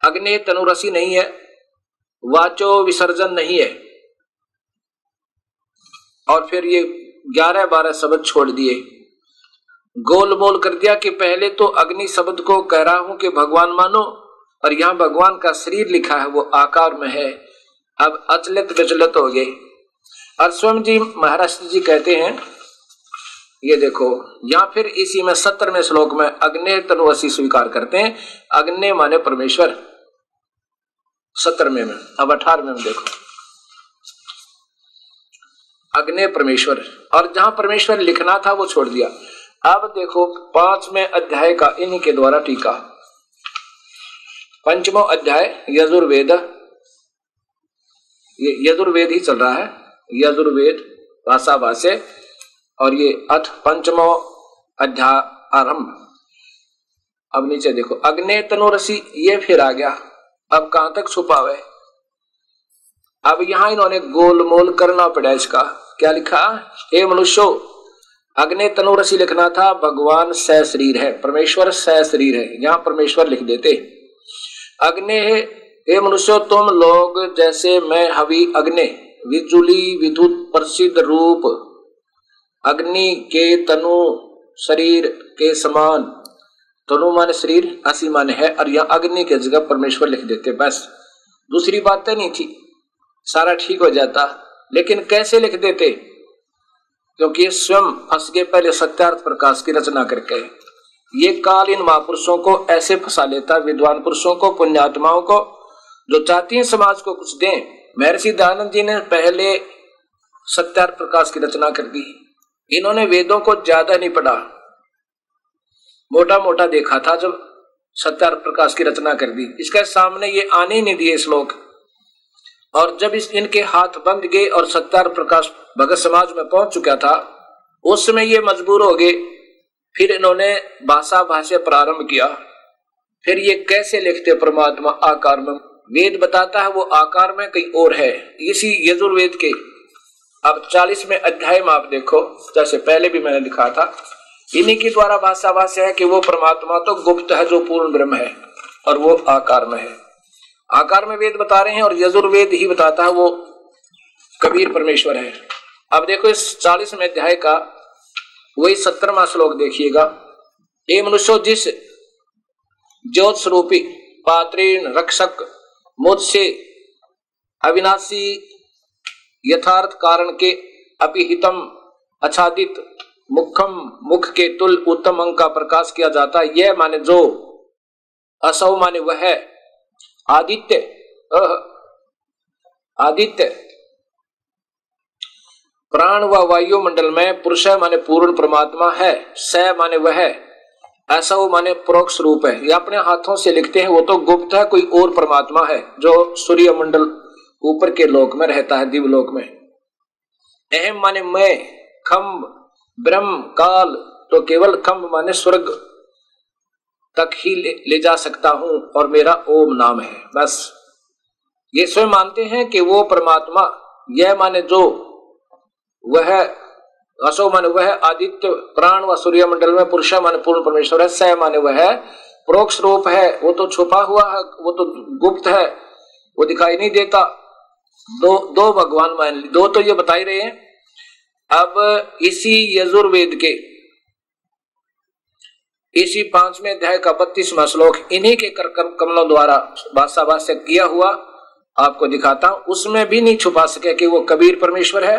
अग्नि तनुरसी नहीं है, वाचो विसर्जन नहीं है। और फिर ये ग्यारह बारह शब्द छोड़ दिए। गोल मोल कर दिया कि पहले तो अग्नि शब्द को कह रहा हूँ कि भगवान मानो, और यहाँ भगवान का शरीर लिखा है, वो आकार में है। अब अचलित विचलित हो गए और स्वयं जी महाराष्ट्र जी कहते हैं, ये देखो या फिर इसी में सत्तरवें श्लोक में अग्नि तनुवसी स्वीकार करते हैं। अग्नि माने परमेश्वर। सत्तरवें में, अब अठारहवें में देखो। अग्नि परमेश्वर, और जहाँ परमेश्वर लिखना था वो छोड़ दिया। अब देखो, पाँचवें अध्याय का इन्हीं के द्वारा टीका। पंचमो अध्याय, यजुर्वेद। यजुर्वेद ही चल रहा है। यजुर्वेद भाषा और ये अथ पंचमो अध्याय आरंभ। अब नीचे देखो, अग्नि तनुरसी ये फिर आ गया। अब कहाँ तक छुपावे अब यहाँ इन्होंने गोलमोल करना पड़ा इसका। क्या लिखा? हे मनुष्यो, अग्नि तनुरसी लिखना था, भगवान सह शरीर है, परमेश्वर सह शरीर है। यहाँ परमेश्वर लिख देते अग्नि हे मनुष्य, तुम लोग जैसे मैं हवि अग्नि, विचुली विद्युत प्रसिद्ध रूप, अग्नि के तनु शरीर के समान। तनु मान शरीर, असी मान है, और यह अग्नि के जगह परमेश्वर लिख देते, बस। दूसरी बात तो नहीं थी। सारा ठीक हो जाता। लेकिन कैसे लिख देते? क्योंकि स्वयं फंस के पहले सत्यार्थ प्रकाश की रचना करके। ये काल इन महापुरुषों को ऐसे फंसा लेता, विद्वान पुरुषों को, पुण्यात्माओं को जो चाहती हैं समाज को कुछ दें। महर्षि दयानंद जी ने पहले सत्यार्थ प्रकाश की रचना कर दी। इन्होंने वेदों को ज़्यादा नहीं पढ़ा। मोटा मोटा देखा था जब सत्यार्थ प्रकाश की रचना कर दी। इसके सामने ये आने ही नहीं दिए श्लोक। और जब इस इनके हाथ बंद गए और सत्यार्थ प्रकाश भगत समाज में पहुँच चुका था, उस समय ये मजबूर हो गए। फिर इन्होंने भाषा भाष्य प्रारंभ किया। फिर ये कैसे लिखते परमात्मा आकार में वेद बताता है वो आकार में कहीं और है। इसी यजुर्वेद के। अब चालीसवें अध्याय में आप देखो, जैसे पहले भी मैंने लिखा था। इन्हीं के द्वारा भाषा भाष्य है कि वो परमात्मा तो गुप्त है, जो पूर्ण ब्रह्म है, और वो आकार में है। आकार में वेद बता रहे हैं और यजुर्वेद ही बताता है वो कबीर परमेश्वर है। अब देखो इस चालीसवें अध्याय का, वही सत्तरवा श्लोक देखिएगा। ये मनुष्य, जिस ज्योत स्वरूपी पात्रीण रक्षक मुझसे अविनाशी यथार्थ कारण के अपिहितम आच्छादित मुखम मुख के तुल उत्तम अंग का प्रकाश किया जाता है। यह माने जो असौ माने वह आदित्य। आदित्य। प्राण व वायु मंडल में पुरुष माने पूर्ण परमात्मा है स माने वह ऐसा वो माने प्रोक्ष रूप है। ये अपने हाथों से लिखते हैं वो तो गुप्त है कोई और परमात्मा है जो सूर्य मंडल ऊपर के लोक में रहता है दिवलोक में। अहम माने मैं खम ब्रह्म काल तो केवल खम्भ माने स्वर्ग तक ही ले, ले जा सकता हूँ और मेरा ओम नाम है बस। ये स्वयं मानते हैं कि वो परमात्मा यह माने जो वह असो माने वह आदित्य प्राण व सूर्य मंडल में पुरुष माने पूर्ण परमेश्वर है स माने वह प्रोक्ष रूप है, वो तो छुपा हुआ है, वो तो गुप्त है, वो दिखाई नहीं देता। दो दो भगवान मान दो तो ये बता ही रहे हैं। अब इसी यजुर्वेद के, इसी पाँचवें अध्याय का बत्तीसवा श्लोक, इन्हीं के कमलों द्वारा भाषा भाष्य किया हुआ आपको दिखाता हूँ। उसमें भी नहीं छुपा सके कि वो कबीर परमेश्वर है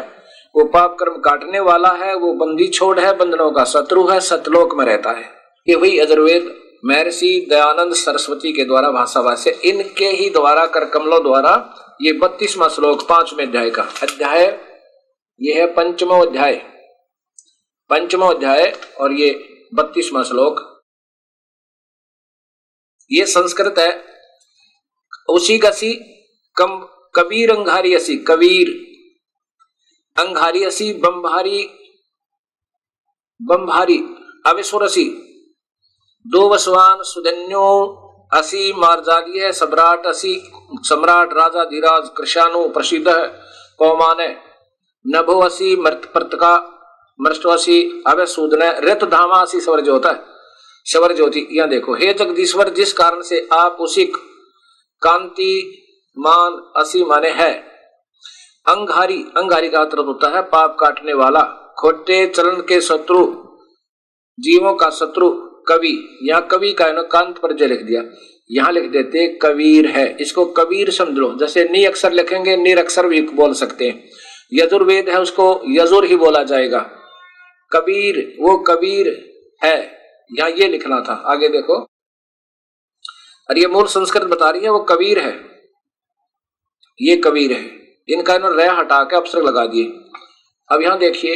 वो पाप कर्म काटने वाला है, वो बंदी छोड़ है, बंधनों का शत्रु है, सतलोक में रहता है। ये वही अजुर्वेद महर्षि दयानंद सरस्वती के द्वारा भाषा भाष्य इनके ही द्वारा कर कमलों द्वारा, ये बत्तीसवा श्लोक, पाँचवें अध्याय का। अध्याय, ये है पंचमो अध्याय। पंचमो अध्याय, और ये बत्तीसवा श्लोक। ये संस्कृत है। उसी का सी, कम कबीर अंगारी असी कबीर। अंगारी असी बम्भारी बम्भारी अविस्वरसी। दो वसवान सुधन्यो असी मार्जालीय, सम्राट असी, सम्राट राजा धीराज कृषाणु प्रसिद्ध कौमान है। नभोसी मृत प्रतका मृष्टवासी अवे सूदन रित धामासी स्वर ज्योत स्वर ज्योति, यह देखो। हे जगदीश्वर, जिस कारण से आप उसी कांति, मान असी माने है अंगारी अंगहारी का अर्थ होता है, पाप काटने वाला, खोटे चलन के शत्रु, जीवों का शत्रु, कवि। यहाँ कवि का कांत पर जो लिख दिया। यहाँ लिख देते, कबीर है। इसको कबीर समझ लो। जैसे नी अक्षर लिखेंगे निर अक्षर भी बोल सकते हैं। यजुर्वेद है, उसको यजुर ही बोला जाएगा। कबीर, वो कबीर है। यहाँ ये लिखना था। आगे देखो। और ये मूल संस्कृत बता रही है, वो कबीर है। ये कबीर है। इनका इन्होंने रह हटा के अवसर लगा दिए। अब यहाँ देखिए,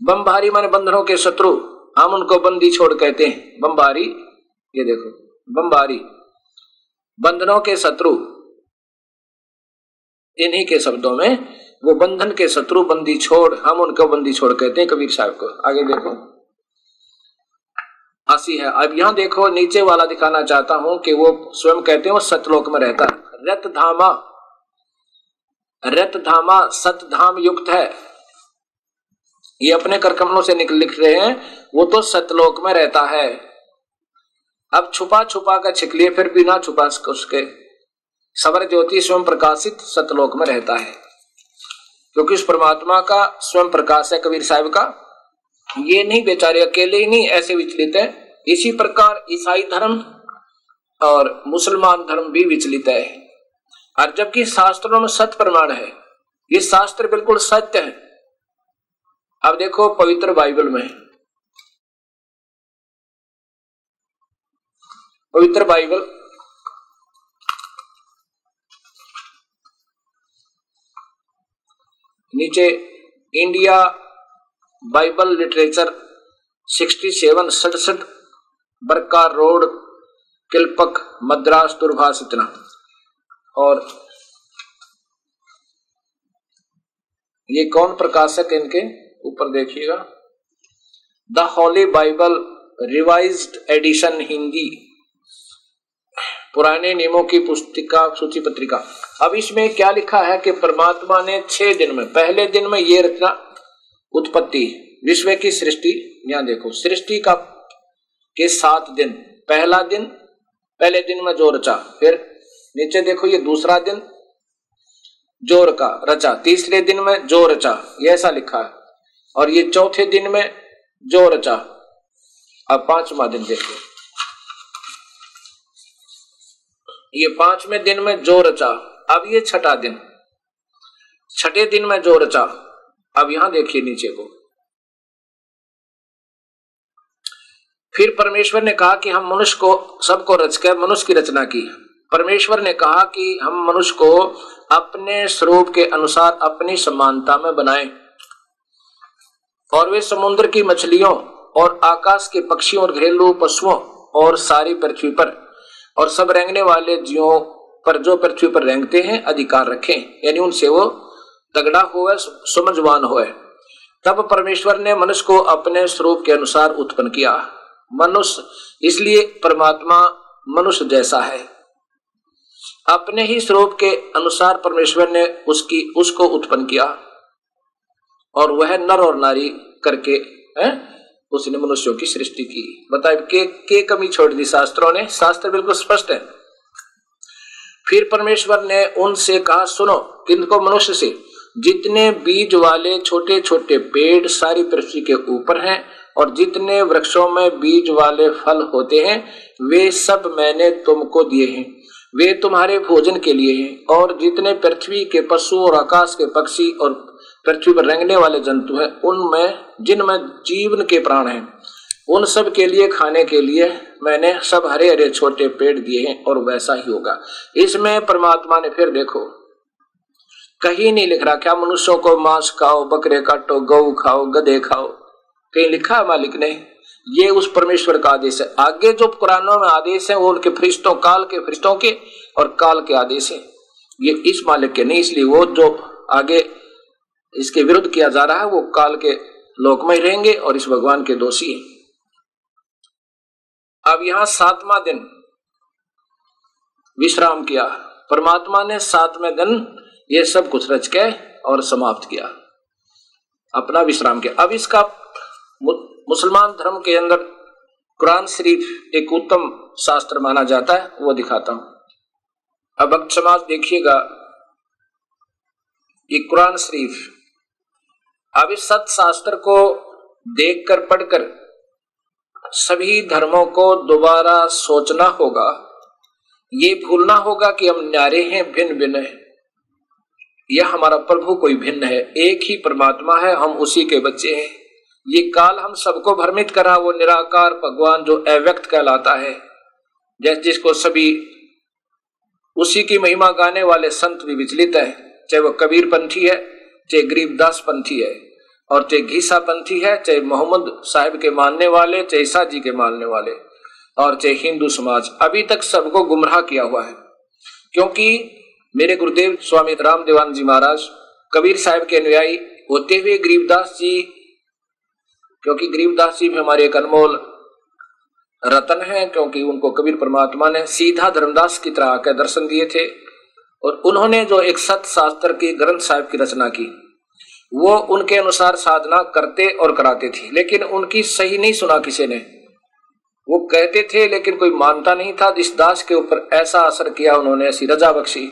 बमबारी माने बंधनों के शत्रु, हम उनको बंदी छोड़ कहते हैं। बमबारी, ये देखो, बमबारी, बंधनों के शत्रु, इन्हीं के शब्दों में, वो बंधन के शत्रु बंदी छोड़, हम उनको बंदी छोड़ कहते हैं कबीर साहब को। आगे देखो, हसी है। अब यहाँ देखो, नीचे वाला दिखाना चाहता हूँ कि वो स्वयं कहते हैं वो सतलोक में रहता रत धामा रत धामा सत धाम युक्त है। ये अपने कर कमलों से निकल लिख रहे हैं, वो तो सतलोक में रहता है। अब छुपा छुपा कर छिक लिए फिर बिना छुपा उसके। सबर ज्योति स्वयं प्रकाशित सतलोक में रहता है। क्योंकि उस परमात्मा का स्वयं प्रकाश है कबीर साहब का। ये नहीं, बेचारे अकेले ही नहीं, ऐसे विचलित है। इसी प्रकार ईसाई धर्म और मुसलमान धर्म भी विचलित है। और जबकि शास्त्रों में सत्य प्रमाण है, ये शास्त्र बिल्कुल सत्य है। अब देखो पवित्र बाइबल में। पवित्र बाइबल। नीचे इंडिया बाइबल लिटरेचर 67 सड़सठ बरका रोड किलपक मद्रास दुर्भाष इतना। और ये कौन प्रकाशक इनके ऊपर देखिएगा? The Holy Bible revised edition Hindi, पुराने नियमों की पुस्तिका, सूची पत्रिका। अब इसमें क्या लिखा है कि परमात्मा ने छह दिन में, पहले दिन में ये रचना उत्पत्ति, विश्व की सृष्टि, यहाँ देखो, सृष्टि का के सात दिन, पहला दिन, पहले दिन में जो रचा, फिर नीचे देखो, ये दूसरा दिन ज़ोर का रचा। तीसरे दिन में जो रचा। ये ऐसा लिखा है। और ये चौथे दिन में जो रचा। अब पांचवा दिन देखो। ये पाँचवें दिन में जो रचा। अब ये छठा दिन। छठे दिन में जो रचा। अब यहाँ देखिए नीचे को। फिर परमेश्वर ने कहा कि हम मनुष्य को, सबको रच कर मनुष्य की रचना की। परमेश्वर ने कहा कि हम मनुष्य को अपने स्वरूप के अनुसार अपनी समानता में बनाए। और वे समुद्र की मछलियों और आकाश के पक्षियों और घरेलू पशुओं और सारी पृथ्वी पर और सब रेंगने वाले जीवों पर जो पृथ्वी पर रेंगते हैं, अधिकार रखें। यानी उनसे वो तगड़ा हो समझवान हो तब परमेश्वर ने मनुष्य को अपने स्वरूप के अनुसार उत्पन्न किया। मनुष्य इसलिए परमात्मा मनुष्य जैसा है। अपने ही स्वरूप के अनुसार परमेश्वर ने उसकी उसको उत्पन्न किया। और वह नर और नारी करके है उसने मनुष्यों की सृष्टि की। बताए के, के कमी छोड़ दी शास्त्रों ने? शास्त्र बिल्कुल स्पष्ट है। फिर परमेश्वर ने उनसे कहा सुनो किनको मनुष्य से जितने बीज वाले छोटे छोटे पेड़ सारी पृथ्वी के ऊपर हैं और जितने वृक्षों में बीज वाले फल होते हैं वे सब मैंने तुमको दिए हैं। वे तुम्हारे भोजन के लिए हैं, और जितने पृथ्वी के पशु और आकाश के पक्षी और पृथ्वी पर रेंगने वाले जंतु हैं, उनमें, जिनमें जीवन के प्राण हैं, उन सब के लिए खाने के लिए मैंने सब हरे हरे छोटे पेड़ दिए हैं, और वैसा ही होगा। इसमें परमात्मा ने फिर देखो, कहीं नहीं लिख रहा, क्या मनुष्यों को मांस खाओ, बकरे काटो, गऊ खाओ, गधे खाओ, कहीं लिखा मालिक ने? ये उस परमेश्वर का आदेश है। आगे जो कुरानों में आदेश है, वो उनके फरिश्तों, काल के फरिश्तों के और काल के आदेश है। ये इस मालिक के नहीं, इसलिए वो जो आगे इसके विरुद्ध किया जा रहा है, वो काल के लोक में रहेंगे और इस भगवान के दोषी है। अब यहाँ सातवां दिन विश्राम किया। परमात्मा ने सातवें दिन ये सब कुछ रच के और समाप्त किया। अपना विश्राम किया। अब इसका मुसलमान धर्म के अंदर कुरान शरीफ एक उत्तम शास्त्र माना जाता है, वो दिखाता हूँ। अब भक्त समाज देखिएगा ये कुरान शरीफ अब इस सत शास्त्र को देखकर, पढ़कर सभी धर्मों को दोबारा सोचना होगा। ये भूलना होगा कि हम न्यारे हैं भिन्न भिन्न है। यह हमारा प्रभु कोई भिन्न है, एक ही परमात्मा है, हम उसी के बच्चे हैं। ये काल हम सबको भ्रमित करा, वो निराकार भगवान जो अव्यक्त कहलाता है। जैसे जिसको सभी उसी की महिमा गाने वाले संत भी विचलित है। चाहे वो कबीर पंथी है, चाहे गरीबदास पंथी है, और चाहे घीसा पंथी है, चाहे मोहम्मद साहिब के मानने वाले, चाहे ईसा जी के मानने वाले, और चाहे हिंदू समाज। अभी तक सबको गुमराह किया हुआ है। क्योंकि मेरे गुरुदेव स्वामी राम देवान जी महाराज, कबीर साहब के अनुयायी होते हुए गरीबदास जी क्योंकि गरीबदास जी भी हमारे एक अनमोल रतन है, क्योंकि उनको कबीर परमात्मा ने सीधा धर्मदास की तरह आकर दर्शन दिए थे और उन्होंने जो एक सत शास्त्र की ग्रंथ साहिब की रचना की, वो उनके अनुसार साधना करते और कराते थे, लेकिन उनकी सही नहीं सुना किसी ने। वो कहते थे, लेकिन कोई मानता नहीं था, इस दास के ऊपर ऐसा असर किया उन्होंने, ऐसी रजा बख्शी,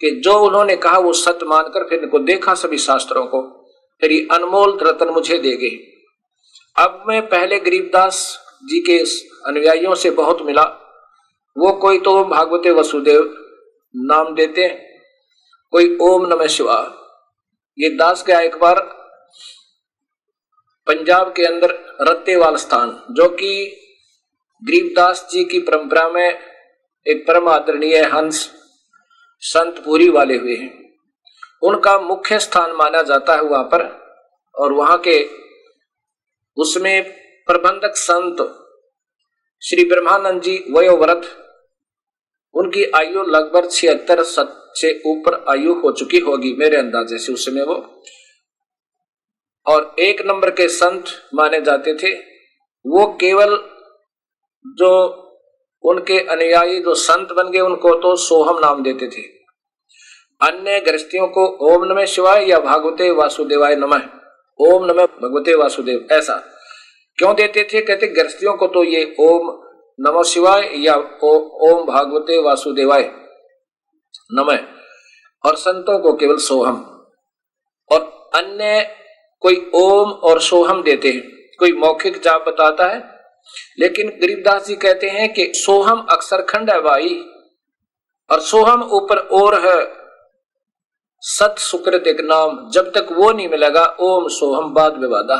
कि जो उन्होंने कहा वो सत्य मानकर फिर इनको देखा सभी शास्त्रों को, फिर ये अनमोल रतन मुझे दे गए। अब मैं पहले गरीबदास जी के अनुयायियों से बहुत मिला। वो कोई तो भागवते वसुदेव नाम देते हैं, कोई ओम नमः शिवा ये दास गया एक बार पंजाब के अंदर रत्तेवाल स्थान, जो कि गरीबदास जी की परंपरा में एक परम आदरणीय हंस, संत पूरी वाले हुए हैं। उनका मुख्य स्थान माना जाता है वहाँ पर, और वहाँ के उसमें प्रबंधक संत श्री ब्रह्मानंद जी वयोव्रत उनकी आयु लगभग छिहत्तर से ऊपर आयु हो चुकी होगी मेरे अंदाजे से उस समय वो। और एक नंबर के संत माने जाते थे। वो केवल जो उनके अनुयायी जो संत बन गए, उनको तो सोहम नाम देते थे। अन्य गृहस्थियों को ओम नमः शिवाय या भागवते वासुदेवाय नमः। ओम नमः भगवते वासुदेव। ऐसा। क्यों देते थे? कहते गृहस्थियों को तो ये ओम नमः शिवाय या ओ, ओम भागवते वासुदेवाय। नमः। और संतों को केवल सोहम। और अन्य कोई ओम और सोहम देते हैं। कोई मौखिक जाप बताता है। लेकिन गरीबदास जी कहते हैं कि सोहम अक्सर खंड है भाई। और सोहम ऊपर और है। सत सुकृत एक नाम, जब तक वो नहीं मिलेगा, ओम सोहम बाद विवादा।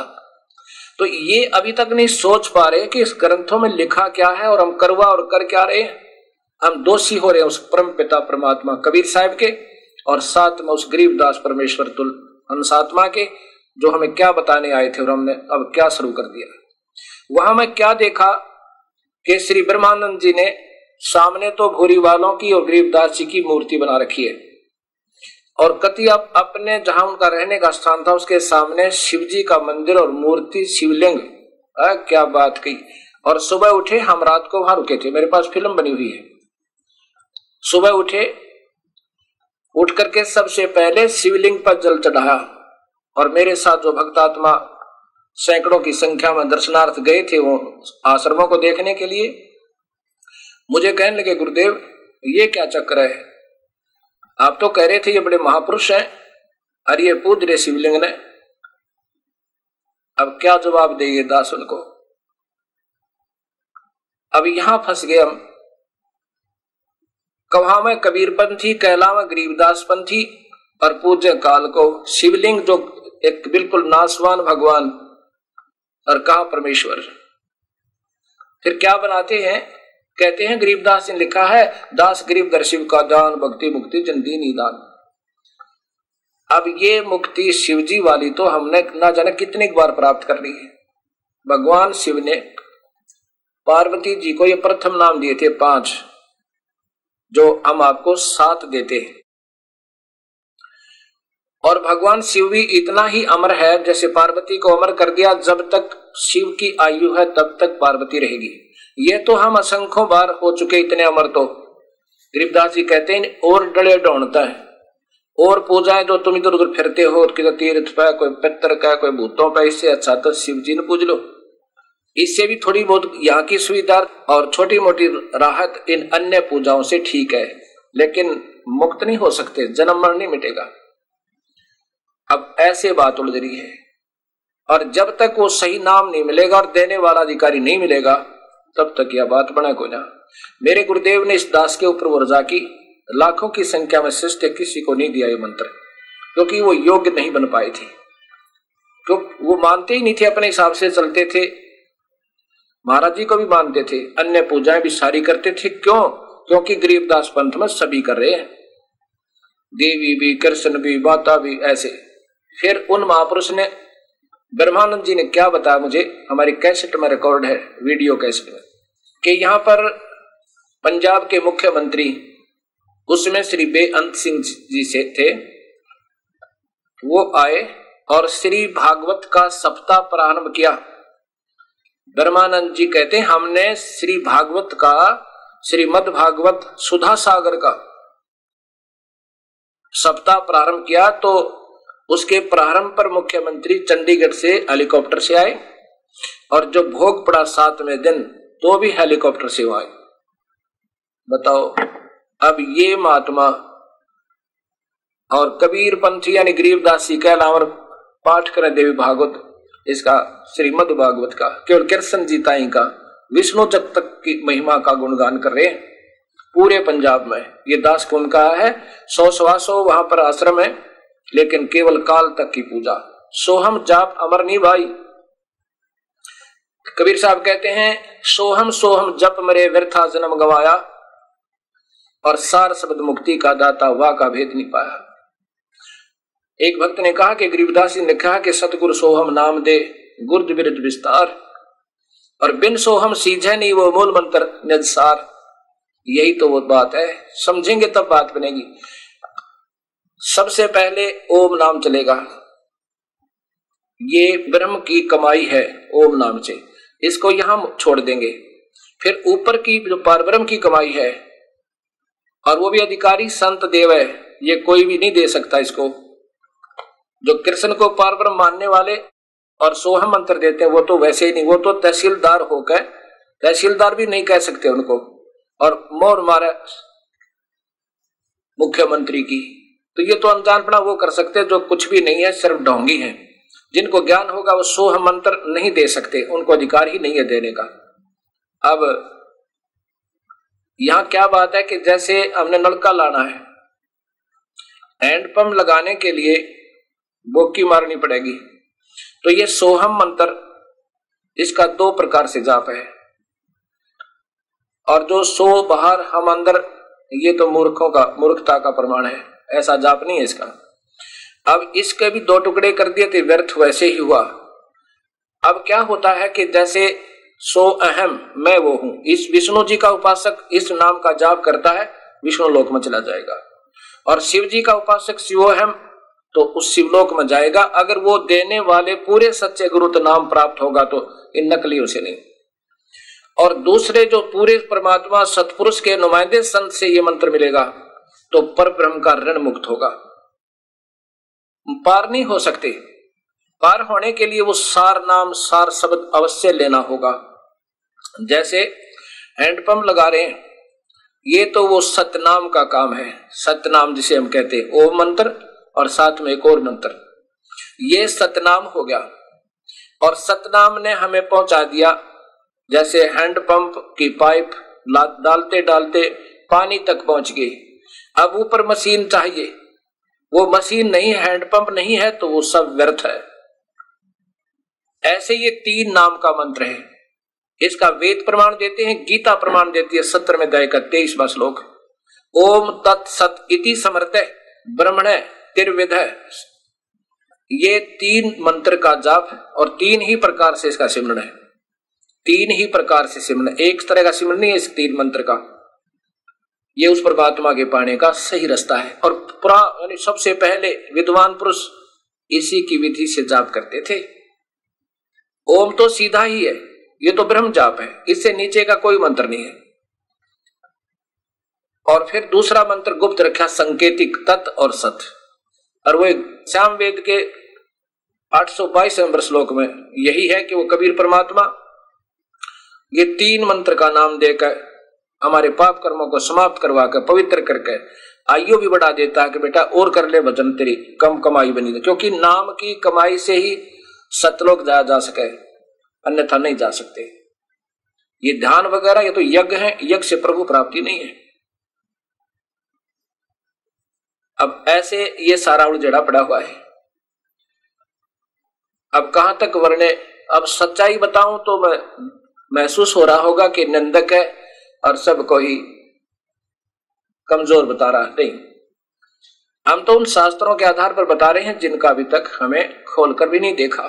तो ये अभी तक नहीं सोच पा रहे कि इस ग्रंथों में लिखा क्या है और हम करवा और कर क्या रहे हम दोषी हो रहे हैं उस परम पिता परमात्मा कबीर साहब के और साथ में उस गरीबदास परमेश्वर तुल हंसात्मा के, जो हमें क्या बताने आए थे और हमने अब क्या शुरू कर दिया। वहाँ में क्या देखा कि श्री ब्रह्मानंद जी ने सामने तो भूरी वालों की और गरीबदास जी की मूर्ति बना रखी है। और कति अब अपने जहाँ उनका रहने का स्थान था, उसके सामने शिव जी का मंदिर और मूर्ति शिवलिंग। क्या बात की और सुबह उठे, हम रात को वहाँ रुके थे। मेरे पास फ़िल्म बनी हुई है। सुबह उठे, उठ करके सबसे पहले शिवलिंग पर जल चढ़ाया। और मेरे साथ जो भक्तात्मा सैकड़ों की संख्या में दर्शनार्थ गए थे, वो आश्रमों को देखने के लिए, मुझे कहने लगे, गुरुदेव, ये क्या चक्र है? आप तो कह रहे थे ये बड़े महापुरुष हैं, और ये पूज रहे शिवलिंग ने। अब क्या जवाब देंगे दास उनको? अब यहाँ फंस गए हम। कहा में कबीरपंथी में गरीबदास पंथी और पूज्य काल को, शिवलिंग जो एक बिल्कुल नासवान भगवान, और कहा परमेश्वर? फिर क्या बनाते हैं? कहते हैं गरीबदास ने लिखा है, दास गरीब दर्शिव का दान, भक्ति मुक्ति जंदी निदान। अब ये मुक्ति शिवजी वाली तो हमने ना जाने कितनी बार प्राप्त कर ली है। भगवान शिव ने पार्वती जी को ये प्रथम नाम दिए थे, पाँच, जो हम आपको सात देते हैं। और भगवान शिव भी इतना ही अमर है, जैसे पार्वती को अमर कर दिया, जब तक शिव की आयु है, तब तक पार्वती रहेगी। ये तो हम असंख्यों बार हो चुके इतने अमर तो। गरीबदास जी कहते हैं, और डले ढूंढता है। और पूजाएँ जो तुम इधर उधर फिरते हो कि तीर्थ पे, कोई पितर का, कोई भूतों पे, इससे अच्छा तो शिव जी ने पूज लो। इससे भी थोड़ी बहुत यहाँ की सुविधा और छोटी मोटी राहत इन अन्य पूजाओं से ठीक है, लेकिन मुक्त नहीं हो सकते, जन्म मरण नहीं मिटेगा। अब ऐसे बात उलझ रही है। और जब तक वो सही नाम नहीं मिलेगा और देने वाला अधिकारी नहीं मिलेगा तब तक यह बात बना को ना। मेरे गुरुदेव ने इस दास के ऊपर वर्जा की। लाखों की संख्या में शिष्ट किसी को नहीं दिया ये मंत्र, क्योंकि वो योग्य नहीं बन पाए थे। तो वो मानते ही नहीं थे, अपने हिसाब से चलते थे। महाराज जी को भी मानते थे, अन्य पूजाएँ भी सारी करते थे। क्यों? क्योंकि गरीबदास पंथ में सभी कर रहे हैं। देवी भी, कृष्ण भी, माता भी ऐसे। फिर उन महापुरुष ने ब्रह्मानंद जी ने क्या बताया मुझे? हमारी कैसेट में रिकॉर्ड है वीडियो कैसेट में, कि यहाँ पर पंजाब के मुख्यमंत्री, उसमें श्री बेअंत सिंह जी से थे, वो आए और श्री भागवत का सप्ताह प्रारंभ किया। ब्रह्मानंद जी कहते, हमने श्री भागवत का श्रीमद भागवत सुधा सागर का सप्ताह प्रारंभ किया तो उसके प्रारंभ पर मुख्यमंत्री चंडीगढ़ से हेलीकॉप्टर से आए और जो भोग पड़ा सातवें दिन तो भी हेलीकॉप्टर सेवाएँ बताओ, अब ये महात्मा और कबीर पंथी यानी गरीबदास जी कहला पाठ करें देवी भागवत, इसका श्रीमद भागवत का, केवल कृष्ण जीताई का, विष्णु जग तक की महिमा का गुणगान कर रहे हैं, पूरे पंजाब में। ये दास कौन का है? सौ सवा सौ वहाँ पर आश्रम है। लेकिन केवल काल तक की पूजा। सोहम जाप अमर नहीं भाई। कबीर साहब कहते हैं, सोहम सोहम, जप मरे व्यर्था जन्म गवाया। और सार शब्द मुक्ति का दाता वाह का भेद नहीं पाया। एक भक्त ने कहा कि गरीबदास ने कहा कि सतगुरु सोहम नाम दे, गुर्द विरुद्ध विस्तार। और बिन सोहम सीझे नहीं, वो मूल मंत्र निजसार यही तो वो बात है। समझेंगे तब बात बनेगी। सबसे पहले ओम नाम चलेगा। ये ब्रह्म की कमाई है ओम नाम से। इसको यहाँ छोड़ देंगे। फिर ऊपर की जो पारब्रह्म की कमाई है, और वो भी अधिकारी संत देव है, ये कोई भी नहीं दे सकता इसको। जो कृष्ण को पारब्रह्म मानने वाले और सोहम मंत्र देते हैं, वो तो वैसे ही नहीं, वो तो तहसीलदार होकर, तहसीलदार भी नहीं कह सकते उनको। और मोर मारे मुख्यमंत्री की तो ये तो अनजानपना वो कर सकते जो कुछ भी नहीं है, सिर्फ़ ढोंगी है। जिनको ज्ञान होगा, वो सोह मंत्र नहीं दे सकते, उनको अधिकार ही नहीं है देने का। अब, यहाँ क्या बात है कि जैसे हमने नलका लाना है हैंडपंप लगाने के लिए बोकी मारनी पड़ेगी। तो ये सोहम मंत्र, इसका दो प्रकार से जाप है। और जो सो बाहर हम अंदर, ये तो मूर्खों का, मूर्खता का प्रमाण है। ऐसा जाप नहीं है इसका। अब इसके भी दो टुकड़े कर दिए थे, व्यर्थ वैसे ही हुआ। अब क्या होता है कि जैसे सो अहम मैं वो हूँ। इस विष्णु जी का उपासक इस नाम का जाप करता है, विष्णु लोक में चला जाएगा। और शिव जी का उपासक शिवोहम तो उस शिवलोक में जाएगा। अगर वो देने वाले पूरे सच्चे गुरु तो नाम प्राप्त होगा तो इन नकलियों से नहीं। और दूसरे जो पूरे परमात्मा सतपुरुष के नुमाइंदे संत से ये मंत्र मिलेगा। तो पर ब्रह्म का ऋण मुक्त होगा। पार नहीं हो सकते। पार होने के लिए वो सार नाम, सार शब्द अवश्य लेना होगा। जैसे हैंडपंप लगा रहे हैं, ये तो वो सतनाम का काम है। सतनाम जिसे हम कहते हैं, ओम मंत्र और साथ में एक और मंत्र। ये सतनाम हो गया। और सतनाम ने हमें पहुँचा दिया। जैसे हैंडपंप की पाइप डालते डालते पानी तक पहुँच गई। अब ऊपर मशीन चाहिए। वो मशीन नहीं, हैंडपंप नहीं है तो वो सब व्यर्थ है। ऐसे ये तीन नाम का मंत्र है। इसका वेद प्रमाण देते हैं, गीता प्रमाण देती है, सत्र में दया का तेईसवा श्लोक। ओम तत्सत इति समर्थ ब्रह्मण तिरविध ये तीन मंत्र का जाप और तीन ही प्रकार से इसका सिमरण है। तीन ही प्रकार से सिमरण एक तरह का सिमरण नहीं है इस तीन मंत्र का। ये उस परमात्मा के पाने का सही रास्ता है। और पुरा, यानी सबसे पहले विद्वान पुरुष इसी की विधि से जाप करते थे। ओम तो सीधा ही है, ये तो ब्रह्म जाप है, इससे नीचे का कोई मंत्र नहीं है। और फिर दूसरा मंत्र गुप्त रखा, संकेतिक तत् और सत। और वो श्याम वेद के आठ सौ बाईस नंबर श्लोक में यही है कि वो कबीर परमात्मा, ये तीन मंत्र का नाम देकर हमारे पाप कर्मों को समाप्त करवा कर पवित्र करके आयु भी बढ़ा देता है कि बेटा और कर ले भजन तेरी, कम कमाई बनी क्योंकि नाम की कमाई से ही सतलोक जाया जा सके, अन्यथा नहीं जा सकते। ये ध्यान वगैरह, ये तो यज्ञ है, यज्ञ से प्रभु प्राप्ति नहीं है। अब ऐसे ये सारा उड़जड़ा पड़ा हुआ है। अब कहाँ तक वर्णे, अब सच्चाई बताऊँ तो मैं महसूस हो रहा होगा कि निंदक है और सबको ही कमज़ोर बता रहा नहीं। हम तो उन शास्त्रों के आधार पर बता रहे हैं जिनका अभी तक हमें खोलकर भी नहीं देखा।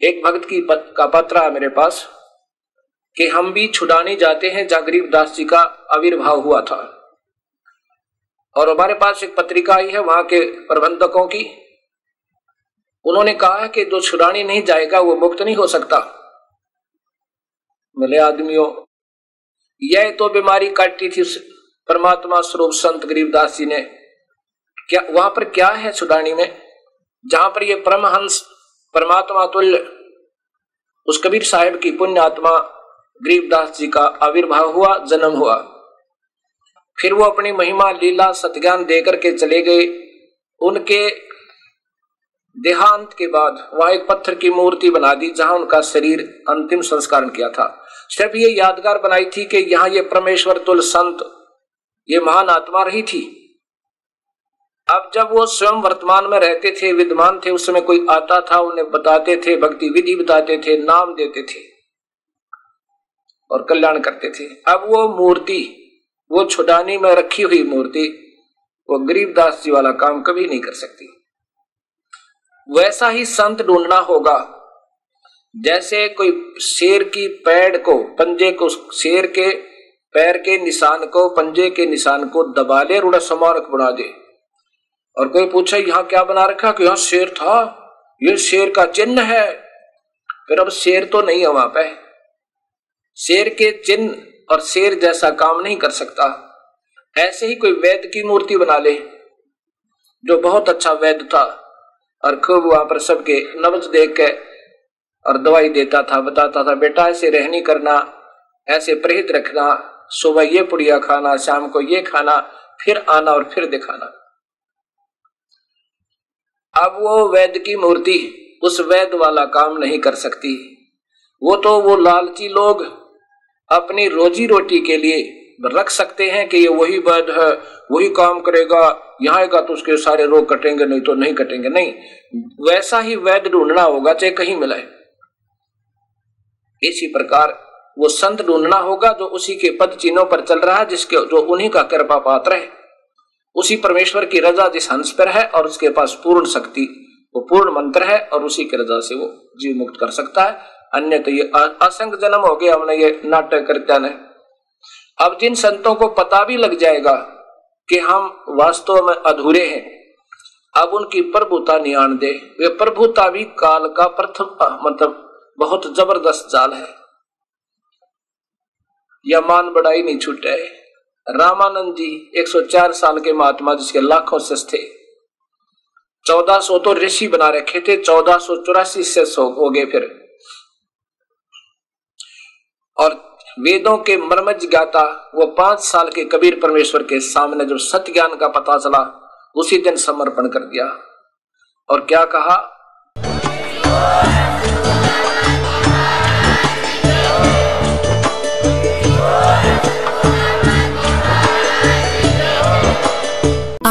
एक भक्त की पत, का पत्र है मेरे पास कि हम भी छुड़ाने जाते हैं जहाँ गरीबदास जी का आविर्भाव हुआ था। और हमारे पास एक पत्रिका आई है वहाँ के प्रबंधकों की। उन्होंने कहा कि जो छुड़ानी नहीं जाएगा वो मुक्त नहीं हो सकता। मिले आदमियों यह तो बीमारी काटी थी परमात्मा स्वरूप संत गरीबदास जी ने। क्या वहाँ पर क्या है छुड़ानी में? जहाँ पर ये परमहंस, परमात्मा तुल्य, उस कबीर साहेब की पुण्य आत्मा गरीबदास जी का आविर्भाव हुआ, जन्म हुआ। फिर वो अपनी महिमा, लीला, सत्यान देकर के चले गए। उनके देहांत के बाद वहाँ एक पत्थर की मूर्ति बना दी, जहाँ उनका शरीर अंतिम संस्कार किया था। सिर्फ़ ये यादगार बनाई थी कि यहाँ ये परमेश्वर तुल संत, ये महान आत्मा रही थी। अब जब वो स्वयं वर्तमान में रहते थे, विद्वान थे, उस समय कोई आता था, उन्हें बताते थे, भक्ति विधि बताते थे, नाम देते थे और कल्याण करते थे। अब वो मूर्ति, वो छुडानी में रखी हुई मूर्ति, वो गरीबदास जी वाला काम कभी नहीं कर सकती। वैसा ही संत ढूंढना होगा। जैसे कोई शेर की पैर को, पंजे को, शेर के पैर के निशान को, पंजे के निशान को दबा ले, रूढ़ा समारक बना दे। और कोई पूछे, यहाँ क्या बना रखा? कि यहाँ शेर था। ये शेर का चिन्ह है। फिर अब शेर तो नहीं है वहाँ पे। शेर के चिन्ह और शेर जैसा काम नहीं कर सकता। ऐसे ही कोई वैद्य की मूर्ति बना ले, जो बहुत अच्छा वैद्य था। और खूब वहाँ पर सबके नब्ज देख के और दवाई देता था, बताता था, बेटा, ऐसे रहनी करना, ऐसे प्रहित रखना, सुबह ये पुड़िया खाना, शाम को ये खाना, फिर आना और फिर दिखाना। अब वो वैद्य की मूर्ति उस वैद्य वाला काम नहीं कर सकती। वो तो वो लालची लोग अपनी रोजी रोटी के लिए रख सकते हैं कि ये वही वैद्य है, वही काम करेगा, यहाँ आएगा तो उसके सारे रोग कटेंगे, नहीं तो नहीं कटेंगे। नहीं, वैसा ही वैद्य ढूंढना होगा चाहे कहीं मिले इसी प्रकार वो संत ढूंढना होगा जो उसी के पद चिन्हों पर चल रहा है, जिसके जो उन्हीं का कृपा पात्र है। उसी परमेश्वर की रजा जिस हंस पर है और उसके पास पूर्ण शक्ति, वो पूर्ण मंत्र है और उसी की रजा से वो जीव मुक्त कर सकता है। अन्य तो ये असंग जन्म हो गया, हमने ये नाटक करते ने अब जिन संतों को पता भी लग जाएगा कि हम वास्तव में अधूरे हैं, अब उनकी प्रभुता नियाण दे। वे प्रभुता भी काल का प्रथम मतलब बहुत ज़बरदस्त जाल है। यह मान बढ़ाई नहीं छूटे। रामानंद जी 104 साल के महात्मा जिसके लाखों शिष्य थे 1400 तो ऋषि बना रखे थे, चौदह सौ चौरासी शिष्य हो गए फिर। और वेदों के मर्मज गाता, वो पाँच साल के कबीर परमेश्वर के सामने जब सत्य ज्ञान का पता चला, उसी दिन समर्पण कर दिया। और क्या कहा?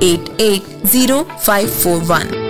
880541.